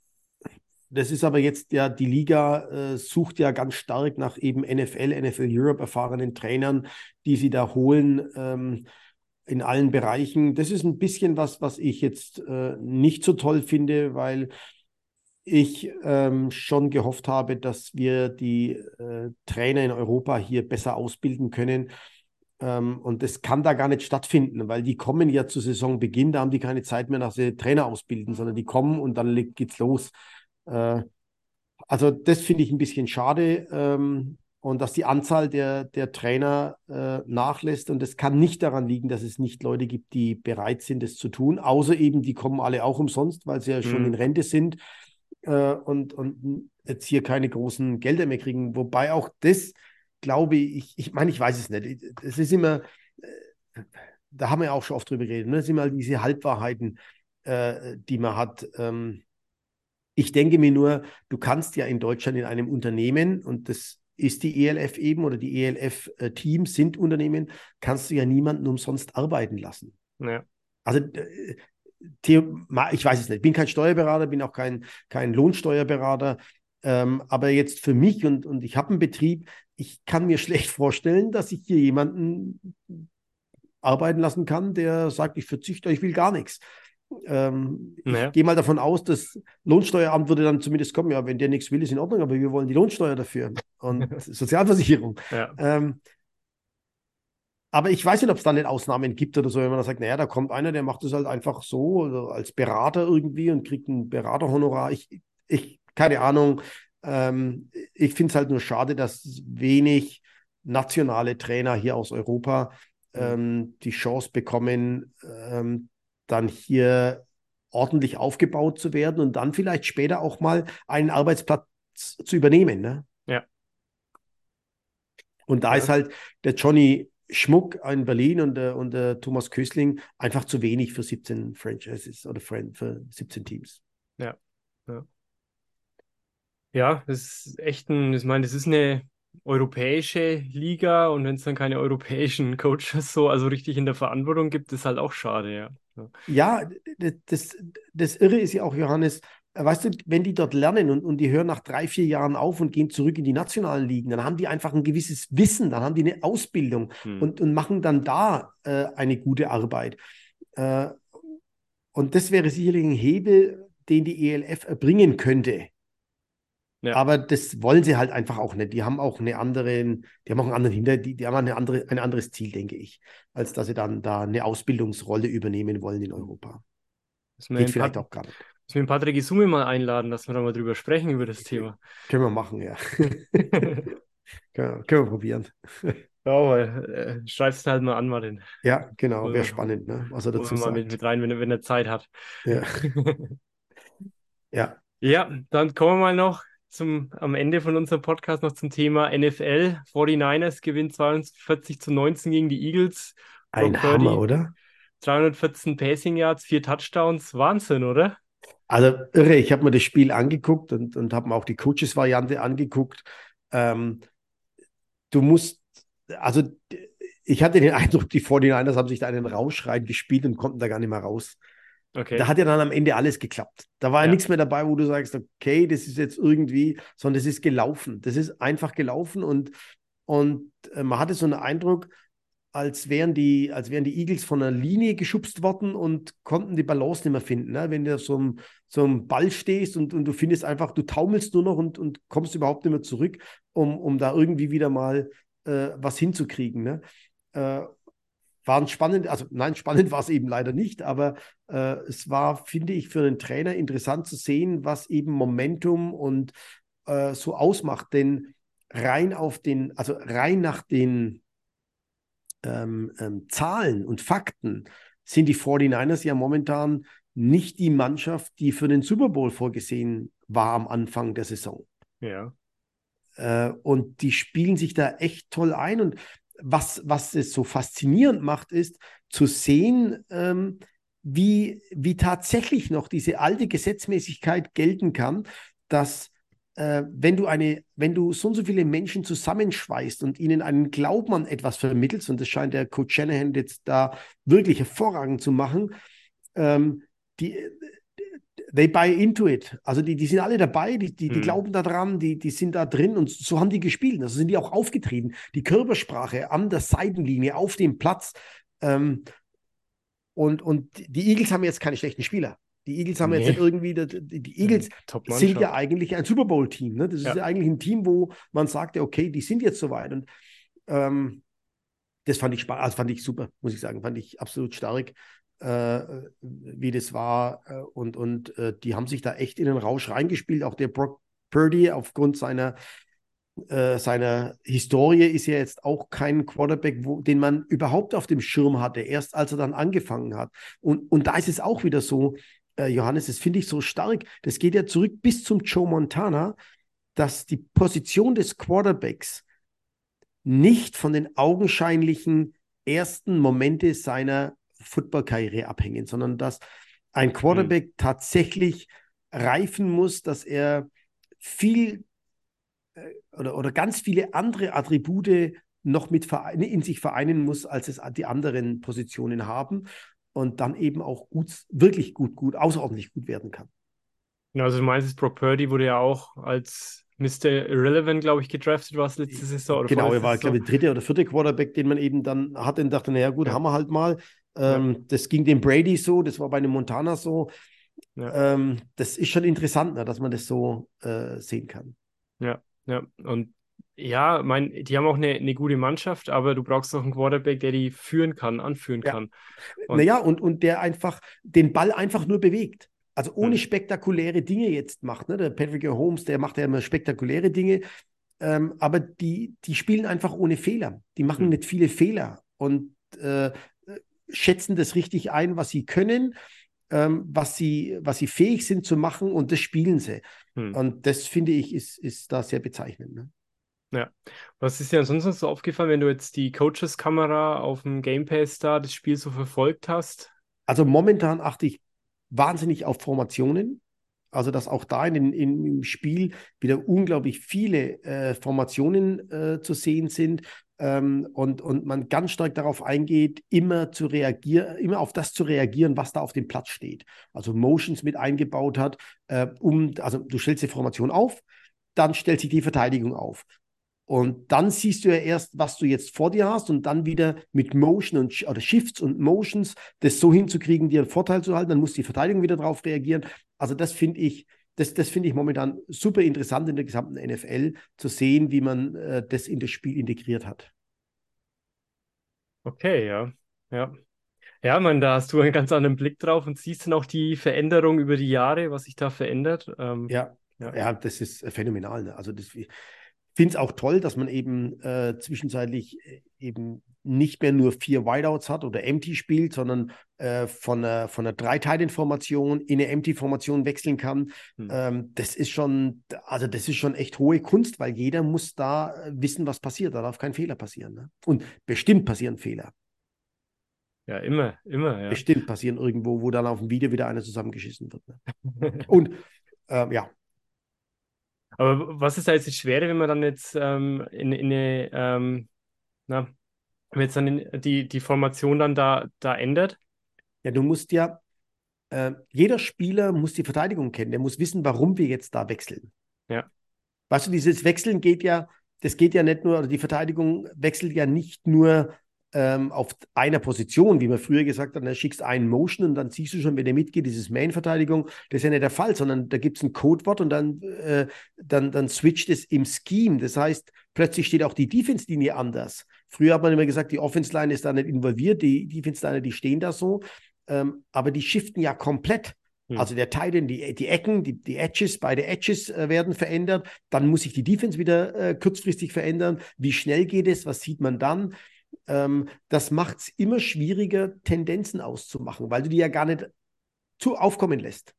das ist aber jetzt ja, die Liga äh, sucht ja ganz stark nach eben NFL, NFL Europe erfahrenen Trainern, die sie da holen ähm, in allen Bereichen. Das ist ein bisschen was, was ich jetzt äh, nicht so toll finde, weil ich ähm, schon gehofft habe, dass wir die äh, Trainer in Europa hier besser ausbilden können. Ähm, und das kann da gar nicht stattfinden, weil die kommen ja zu Saisonbeginn, da haben die keine Zeit mehr, nach sie Trainer ausbilden, sondern die kommen und dann geht's los. Äh, also das finde ich ein bisschen schade. Ähm, und dass die Anzahl der, der Trainer äh, nachlässt. Und das kann nicht daran liegen, dass es nicht Leute gibt, die bereit sind, das zu tun, außer eben, die kommen alle auch umsonst, weil sie ja schon mhm. in Rente sind äh, und, und jetzt hier keine großen Gelder mehr kriegen. Wobei auch das, glaube ich, ich meine, ich weiß es nicht. Es ist immer, äh, da haben wir ja auch schon oft drüber geredet, ne? das sind immer diese Halbwahrheiten, äh, die man hat. Ähm, ich denke mir nur, du kannst ja in Deutschland in einem Unternehmen, und das ist die ELF eben oder die ELF-Teams sind Unternehmen, kannst du ja niemanden umsonst arbeiten lassen. Ja. Also äh, ich weiß es nicht, bin kein Steuerberater, bin auch kein, kein Lohnsteuerberater. Ähm, aber jetzt für mich und, und ich habe einen Betrieb, ich kann mir schlecht vorstellen, dass ich hier jemanden arbeiten lassen kann, der sagt, ich verzichte, ich will gar nichts. Ähm, naja. Ich gehe mal davon aus, das Lohnsteueramt würde dann zumindest kommen, ja, wenn der nichts will, ist in Ordnung, aber wir wollen die Lohnsteuer dafür und Sozialversicherung. Ja. Ähm, aber ich weiß nicht, ob es da nicht Ausnahmen gibt oder so, wenn man da sagt, naja, da kommt einer, der macht das halt einfach so also als Berater irgendwie und kriegt ein Beraterhonorar. Ich, ich keine Ahnung. Ähm, ich finde es halt nur schade, dass wenig nationale Trainer hier aus Europa mhm. ähm, die Chance bekommen, ähm, dann hier ordentlich aufgebaut zu werden und dann vielleicht später auch mal einen Arbeitsplatz zu übernehmen. Ne? Ja. Und da ja. ist halt der Johnny Schmuck in Berlin und der, und der Thomas Kösling einfach zu wenig für 17 Franchises oder für 17 Teams. Ja, ja. Ja, das ist echt ein, ich meine, das ist eine europäische Liga und wenn es dann keine europäischen Coaches so, also richtig in der Verantwortung gibt, ist halt auch schade, ja. Ja, das, das Irre ist ja auch, Johannes, weißt du, wenn die dort lernen und, und die hören nach drei, vier Jahren auf und gehen zurück in die nationalen Ligen, dann haben die einfach ein gewisses Wissen, dann haben die eine Ausbildung hm. und, und machen dann da äh, eine gute Arbeit. Äh, und das wäre sicherlich ein Hebel, den die ELF erbringen könnte. Ja. Aber das wollen sie halt einfach auch nicht. Die haben auch eine andere, die haben auch einen anderen Hinter, die, die haben eine andere, ein anderes Ziel, denke ich, als dass sie dann da eine Ausbildungsrolle übernehmen wollen in Europa. Geht vielleicht auch gar nicht Müssen wir Patrick Isume mal einladen, dass wir da mal drüber sprechen, über das Thema. Können wir machen, ja. können, wir, können wir probieren. Ja, weil äh, schreibst halt mal an, Martin. Ja, genau, wäre spannend, ne? was er dazu sagt. mal mit, mit rein, wenn, wenn er Zeit hat. Ja. ja. Ja, dann kommen wir mal noch zum, am Ende von unserem Podcast noch zum Thema NFL. 49ers gewinnt 42 zu 19 gegen die Eagles. Ein Hammer, oder? 314 Passing Yards, vier Touchdowns. Wahnsinn, oder? Also irre, ich habe mir das Spiel angeguckt und, und habe mir auch die Coaches-Variante angeguckt. Ähm, du musst, also ich hatte den Eindruck, die 49ers haben sich da einen Rausch reingespielt und konnten da gar nicht mehr raus. Okay. Da hat ja dann am Ende alles geklappt. Da war ja. nichts mehr dabei, wo du sagst, okay, das ist jetzt irgendwie, sondern es ist gelaufen. Das ist einfach gelaufen und, und äh, man hatte so einen Eindruck, als wären die, als wären die Eagles von der Linie geschubst worden und konnten die Balance nicht mehr finden. Ne? Wenn du auf so einem, so einem Ball stehst und, und du findest einfach, du taumelst nur noch und, und kommst überhaupt nicht mehr zurück, um, um da irgendwie wieder mal äh, was hinzukriegen. Ne? Äh, waren spannend, also nein, spannend war es eben leider nicht, aber äh, es war, finde ich, für einen Trainer interessant zu sehen, was eben Momentum und äh, so ausmacht. Denn rein auf den, also rein nach den ähm, ähm, Zahlen und Fakten sind die 49ers ja momentan nicht die Mannschaft, die für den Super Bowl vorgesehen war am Anfang der Saison. Ja. Äh, und die spielen sich da echt toll ein. Und was, was es so faszinierend macht, ist zu sehen, ähm, wie, wie tatsächlich noch diese alte Gesetzmäßigkeit gelten kann, dass äh, wenn du eine, wenn du so und so viele Menschen zusammenschweißt und ihnen einen Glauben an etwas vermittelst, und das scheint der Coach Shanahan jetzt da wirklich hervorragend zu machen, ähm, die, they buy into it. Also die, die sind alle dabei, die, die, die mhm. glauben daran, die, die sind da drin und so haben die gespielt. Also sind die auch aufgetreten. Die Körpersprache an der Seitenlinie, auf dem Platz. Ähm, und, und die Eagles haben jetzt keine schlechten Spieler. Die Eagles haben nee. jetzt irgendwie, die, Eagles sind ja eigentlich ein Super Bowl-Team. Ne? Das ja. ist ja eigentlich ein Team, wo man sagt, okay, die sind jetzt soweit. Und ähm, das fand ich spannend, also fand ich super, muss ich sagen, fand ich absolut stark, äh, wie das war. Äh, und und äh, die haben sich da echt in den Rausch reingespielt. Auch der Brock Purdy aufgrund seiner äh, seiner Historie ist ja jetzt auch kein Quarterback, wo, den man überhaupt auf dem Schirm hatte, erst als er dann angefangen hat. Und, und da ist es auch wieder so, äh, Johannes, das finde ich so stark. Das geht ja zurück bis zum Joe Montana, dass die Position des Quarterbacks nicht von den augenscheinlichen ersten Momente seiner Footballkarriere abhängen, sondern dass ein Quarterback mhm. tatsächlich reifen muss, dass er viel äh, oder, oder ganz viele andere Attribute noch mit in sich vereinen muss, als es die anderen Positionen haben und dann eben auch gut, wirklich gut, gut, außerordentlich gut werden kann. Also du meinst, Brock Purdy wurde ja auch als Mr. Irrelevant, glaube ich, gedraftet, was letzte Saison. Oder genau, er war, glaube ich, der dritte oder vierte Quarterback, den man eben dann hatte und dachte, naja, gut, ja. haben wir halt mal. Ähm, ja. Das ging dem Brady so, das war bei einem Montana so. Ja. Ähm, das ist schon interessant, ne, dass man das so äh, sehen kann. Ja, ja. Und ja, mein, die haben auch eine, eine gute Mannschaft, aber du brauchst auch einen Quarterback, der die führen kann, anführen ja. kann. Und, naja, und, und der einfach den Ball einfach nur bewegt. Also ohne ja. spektakuläre Dinge jetzt macht. Ne? Der Patrick Holmes, der macht ja immer spektakuläre Dinge, ähm, aber die, die spielen einfach ohne Fehler. Die machen mhm. nicht viele Fehler und äh, schätzen das richtig ein, was sie können, ähm, was, sie, was sie fähig sind zu machen und das spielen sie. Mhm. Und das finde ich ist, ist da sehr bezeichnend. Ne? Ja. Was ist dir ansonsten so aufgefallen, wenn du jetzt die Coaches-Kamera auf dem Game Pass da das Spiel so verfolgt hast? Also momentan achte ich wahnsinnig auf Formationen. Also, dass auch da in, in, im Spiel wieder unglaublich viele äh, Formationen äh, zu sehen sind ähm, und, und man ganz stark darauf eingeht, immer zu reagieren, immer auf das zu reagieren, was da auf dem Platz steht. Also Motions mit eingebaut hat, äh, um, also du stellst die Formation auf, dann stellt sich die Verteidigung auf. Und dann siehst du ja erst, was du jetzt vor dir hast und dann wieder mit Motion und oder Shifts und Motions das so hinzukriegen, dir einen Vorteil zu halten. Dann muss die Verteidigung wieder darauf reagieren. Also das finde ich, das, das finde ich momentan super interessant in der gesamten NFL zu sehen, wie man äh, das in das Spiel integriert hat. Okay, ja, ja. Ja, man, da hast du einen ganz anderen Blick drauf und siehst dann auch die Veränderung über die Jahre, was sich da verändert. Ähm, ja, ja, ja, das ist phänomenal. Ne? Also das, finde es auch toll, dass man eben äh, zwischenzeitlich äh, eben nicht mehr nur vier Wideouts hat oder Empty spielt, sondern äh, von einer, von einer Dreiteilinformation in eine Empty-Formation wechseln kann. Hm. Ähm, das ist schon, also das ist schon echt hohe Kunst, weil jeder muss da äh, wissen, was passiert. Da darf kein Fehler passieren. Ne? Und bestimmt passieren Fehler. Ja, immer, immer, ja. Bestimmt passieren irgendwo, wo dann auf dem Video wieder einer zusammengeschissen wird. Ne? Und ähm, ja, aber was ist da jetzt das Schwere, wenn man dann jetzt ähm, in, in eine, ähm, na, wenn jetzt dann in, die, die Formation dann da, da ändert? Ja, du musst ja, äh, jeder Spieler muss die Verteidigung kennen, der muss wissen, warum wir jetzt da wechseln. Ja. Weißt du, dieses Wechseln geht ja, das geht ja nicht nur, oder die Verteidigung wechselt ja nicht nur ähm, auf einer Position, wie man früher gesagt hat, da schickst einen Motion und dann siehst du schon, wenn der mitgeht, dieses Main-Verteidigung. Das ist ja nicht der Fall, sondern da gibt es ein Codewort und dann, äh, dann, dann switcht es im Scheme. Das heißt, plötzlich steht auch die Defense-Linie anders. Früher hat man immer gesagt, die Offense-Line ist da nicht involviert, die Defense-Line, die stehen da so. Ähm, aber die shiften ja komplett. Hm. Also der Teil, die, die Ecken, die, die Edges, beide Edges äh, werden verändert. Dann muss sich die Defense wieder äh, kurzfristig verändern. Wie schnell geht es? Was sieht man dann? Ähm, das macht es immer schwieriger, Tendenzen auszumachen, weil du die ja gar nicht zu aufkommen lässt.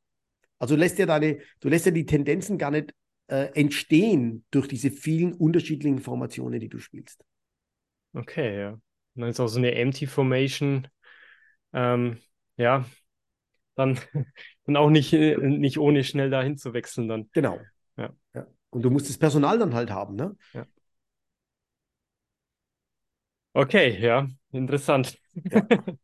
Also du lässt ja deine, du lässt ja die Tendenzen gar nicht äh, entstehen durch diese vielen unterschiedlichen Formationen, die du spielst. Okay, ja. Und dann ist auch so eine Empty Formation, ähm, ja, dann, dann auch nicht, äh, nicht ohne schnell dahin zu wechseln dann. Genau. Ja. ja. Und du musst das Personal dann halt haben, ne? Ja. Okay, ja, interessant. Ja.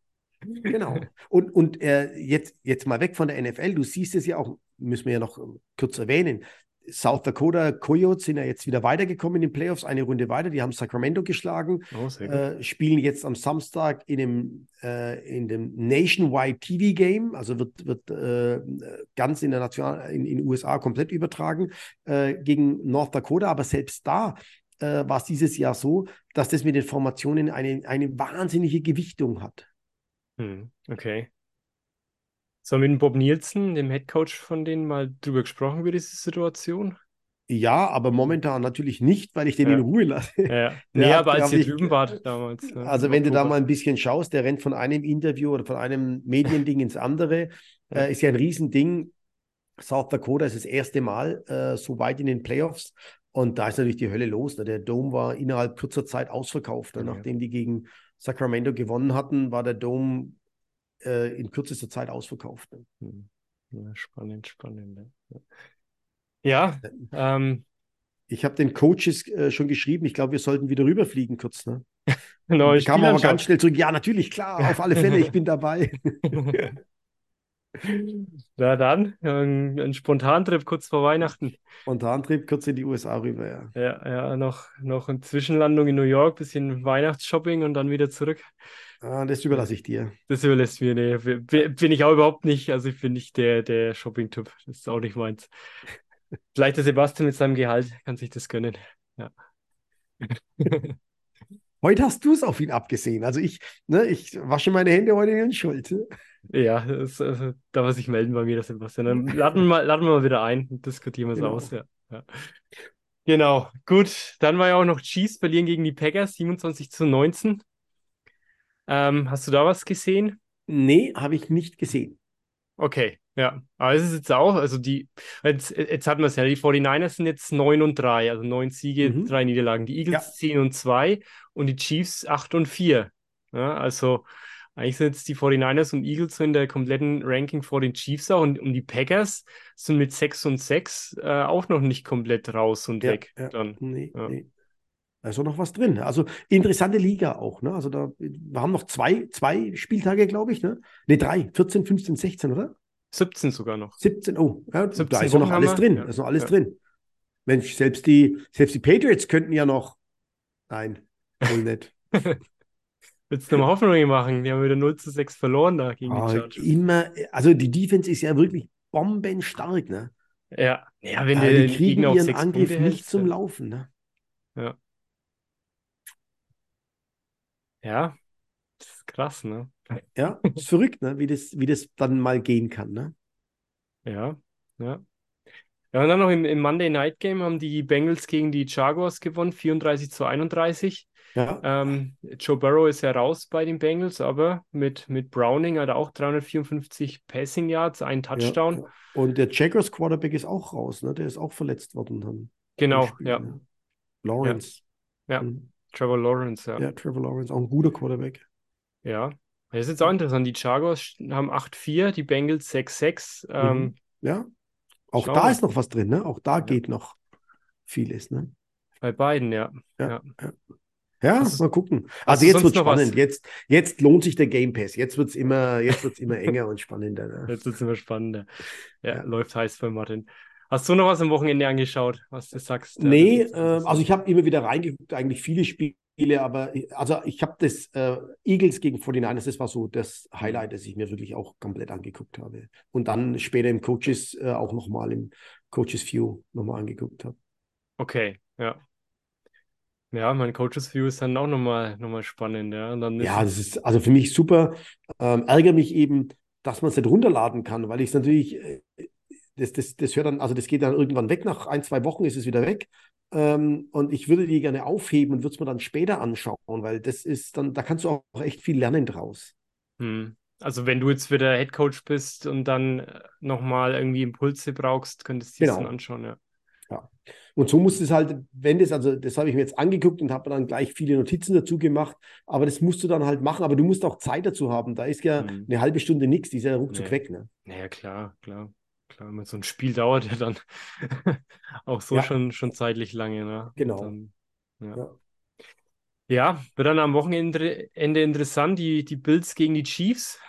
Genau. Und, und äh, jetzt, jetzt mal weg von der NFL, du siehst es ja auch, müssen wir ja noch kurz erwähnen. South Dakota Coyotes sind ja jetzt wieder weitergekommen in den Playoffs, eine Runde weiter. Die haben Sacramento geschlagen, oh, äh, spielen jetzt am Samstag in dem, äh, in dem Nationwide TV Game, also wird, wird äh, ganz in der National, in den USA komplett übertragen äh, gegen North Dakota. Aber selbst da äh, war es dieses Jahr so, dass das mit den Formationen eine, eine wahnsinnige Gewichtung hat. Hm, okay. So, mit Bob Nielsen, dem Headcoach von denen, mal drüber gesprochen über diese Situation? Ja, aber momentan natürlich nicht, weil ich den ja. in Ruhe lasse. Ja, nee, aber als ihr drüben wart damals. Ja, also, wenn du da mal ein bisschen schaust, der rennt von einem Interview oder von einem Mediending ins andere, äh, ist ja ein Riesending. South Dakota ist das erste Mal äh, so weit in den Playoffs. Und da ist natürlich die Hölle los. Ne? Der Dome war innerhalb kurzer Zeit ausverkauft. Ne? Ja. Nachdem die gegen Sacramento gewonnen hatten, war der Dome äh, in kürzester Zeit ausverkauft. Ne? Hm. Ja, spannend, spannend. Ne? Ja. Ähm, ich habe den Coaches äh, schon geschrieben, ich glaube, wir sollten wieder rüberfliegen kurz. Ne? genau, ich kam aber ganz schnell zurück. Ja, natürlich, klar, auf alle Fälle, ich bin dabei. Na dann, ein, ein Spontantrip kurz vor Weihnachten. Spontantrip kurz in die USA rüber, ja. Ja, ja, noch, noch eine Zwischenlandung in New York, bisschen Weihnachtsshopping und dann wieder zurück. Ah, das überlasse ich dir. Das überlässt mir, nee. Bin ich auch überhaupt nicht. Also ich bin nicht der, der Shopping-Typ. Das ist auch nicht meins. Vielleicht der Sebastian mit seinem Gehalt kann sich das gönnen. Ja. Heute hast du es auf ihn abgesehen. Also ich, ne, ich wasche meine Hände heute in Schuld. Ja, das, also, da was sich melden bei mir, der Sebastian. Dann laden wir mal, laden wir mal wieder ein und diskutieren wir es genau. aus. Ja, ja. Genau, gut. Dann war ja auch noch Chiefs verlieren gegen die Packers, 27 zu 19. Ähm, hast du da was gesehen? Nee, habe ich nicht gesehen. Okay, ja. Aber es ist jetzt auch, also die, jetzt, jetzt hatten wir es ja, die 49ers sind jetzt 9 und 3, also 9 Siege, mhm. 3 Niederlagen. Die Eagles ja. 10 und 2 und die Chiefs 8 und 4. Ja, also eigentlich sind jetzt die 49ers und Eagles so in der kompletten Ranking vor den Chiefs auch und, und die Packers sind mit 6 und 6 äh, auch noch nicht komplett raus und ja, weg. Ja, dann. Nee, nee. Da ist auch noch was drin. Also interessante Liga auch. Ne? Also da, wir haben noch zwei, zwei Spieltage, glaube ich. Ne? ne, drei. 14, 15, 16, oder? 17 sogar noch. 17, oh, ja, 17 da ist ja noch alles drin. Ja. Da ist noch alles ja. drin. Mensch, selbst die, selbst die Patriots könnten ja noch. Nein, wohl nicht. Willst du mal Hoffnung machen? Die haben wieder 0 zu 6 verloren da gegen oh, die Chargers. Immer, also die Defense ist ja wirklich bombenstark, ne? Ja, ja wenn ja, die kriegen ihren Angriff Punkte nicht zum Laufen, ne? Ja. Ja, das krass, ne? Ja, ist verrückt, ne? Wie das, wie das dann mal gehen kann, ne? Ja, ja. Ja, und dann noch im, im Monday Night Game haben die Bengals gegen die Jaguars gewonnen, 34 zu 31. Ja. Ähm, Joe Burrow ist ja raus bei den Bengals, aber mit, mit Browning hat er auch 354 Passing Yards, einen Touchdown. Ja, Und der Jaguars Quarterback ist auch raus, ne? Der ist auch verletzt worden dann. Genau, Spiel, ja. Ne? Lawrence. Ja, mhm. Trevor Lawrence, ja. Ja, Trevor Lawrence, auch ein guter Quarterback. Ja, das ist jetzt auch interessant. Die Jaguars haben 8-4, die Bengals 6-6. Ähm, mhm. Ja, auch da ist noch was drin, ne? Auch da ja. geht noch vieles, ne? Bei beiden, ja. Ja, ja. ja. ja mal gucken. Also jetzt wird spannend. Jetzt, jetzt lohnt sich der Game Pass. Jetzt wird es immer, immer enger und spannender. Ne? Jetzt wird es immer spannender. Ja, läuft heiß für Martin. Hast du noch was am Wochenende angeschaut, was du sagst? Nee, äh, also ich habe immer wieder reingeguckt, eigentlich viele Spiele, aber also ich habe das äh, Eagles gegen 49ers, das war so das Highlight, das ich mir wirklich auch komplett angeguckt habe. Und dann später im Coaches äh, auch nochmal im Coaches View nochmal angeguckt habe. Okay, ja. Ja, mein Coaches View ist dann auch nochmal noch mal spannend, ja. ja, das ist also für mich super. Ähm, ärgere mich eben, dass man es nicht runterladen kann, weil ich es natürlich äh, das, das, das hört dann, also das geht dann irgendwann weg. Nach ein, zwei Wochen ist es wieder weg. Ähm, und ich würde die gerne aufheben und würde es mir dann später anschauen, weil das ist dann, da kannst du auch echt viel lernen draus. Hm. Also wenn du jetzt wieder Head Coach bist und dann äh, nochmal irgendwie Impulse brauchst, könntest du genau. das dann anschauen, ja. Ja. Und so muss es halt, wenn das, also das habe ich mir jetzt angeguckt und habe dann gleich viele Notizen dazu gemacht, aber das musst du dann halt machen, aber du musst auch Zeit dazu haben. Da ist ja hm. eine halbe Stunde nichts, die ist ja ruckzuck nee. weg. Ne? Naja, klar, klar. Klar, mit so einem Spiel dauert ja dann auch so ja. schon, schon zeitlich lange. Ne? Genau. Dann, ja. ja. ja. wird dann am Wochenende interessant, die, die Bills gegen die Chiefs.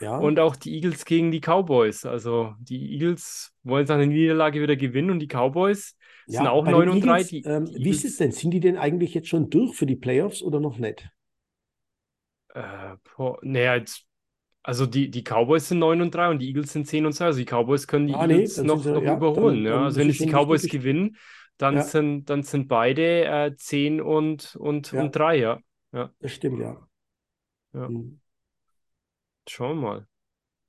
Ja. Und auch die Eagles gegen die Cowboys. Also die Eagles wollen seine Niederlage wieder gewinnen und die Cowboys ja, sind auch 9 und 3. Die, ähm, die wie ist es denn? Sind die denn eigentlich jetzt schon durch für die Playoffs oder noch nicht? Äh, naja, jetzt also die, die Cowboys sind 9 und 3 und die Eagles sind 10 und 2. Also die Cowboys können die ah, Eagles nee, noch, sie, noch ja, überholen. Dann, ja. Also wenn jetzt die Cowboys gewinnen, dann, ja. sind, dann sind beide äh, 10 und, und, ja. und 3, ja. ja. Das stimmt, ja. ja. Mhm. Schauen wir mal,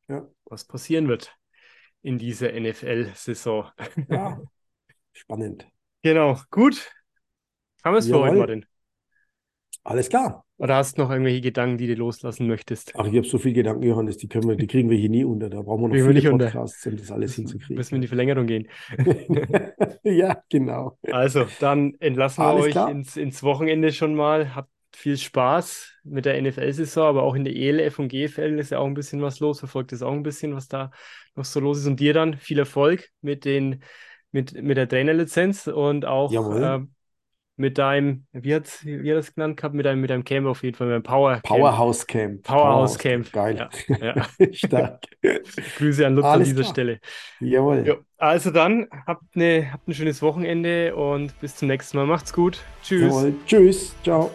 ja. was passieren wird in dieser NFL-Saison. Ja, spannend. Genau, gut. Haben wir es für heute, Martin? Alles klar. Oder hast du noch irgendwelche Gedanken, die du loslassen möchtest? Ach, ich habe so viele Gedanken, Johannes, die, können wir, die kriegen wir hier nie unter. Da brauchen wir noch viele wir Podcasts, um das alles hinzukriegen. Müssen wir in die Verlängerung gehen. ja, genau. Also, dann entlassen wir euch ins, ins Wochenende schon mal. Habt viel Spaß mit der NFL-Saison, aber auch in der ELF und GFL ist ja auch ein bisschen was los. Verfolgt es auch ein bisschen, was da noch so los ist. Und dir dann viel Erfolg mit, den, mit, mit der Trainerlizenz und auch äh, mit deinem, wie hat wie hat das genannt gehabt, mit deinem, mit deinem Camp auf jeden Fall, mit deinem Power Camp. Powerhouse Camp. Powerhouse Camp. Geil. Ja, ja. Stark. Grüße an Lutz Alles an dieser klar. Stelle. Jawohl. Jo. Also dann, habt, eine, habt ein schönes Wochenende und bis zum nächsten Mal. Macht's gut. Tschüss. Jawohl. Tschüss. Ciao.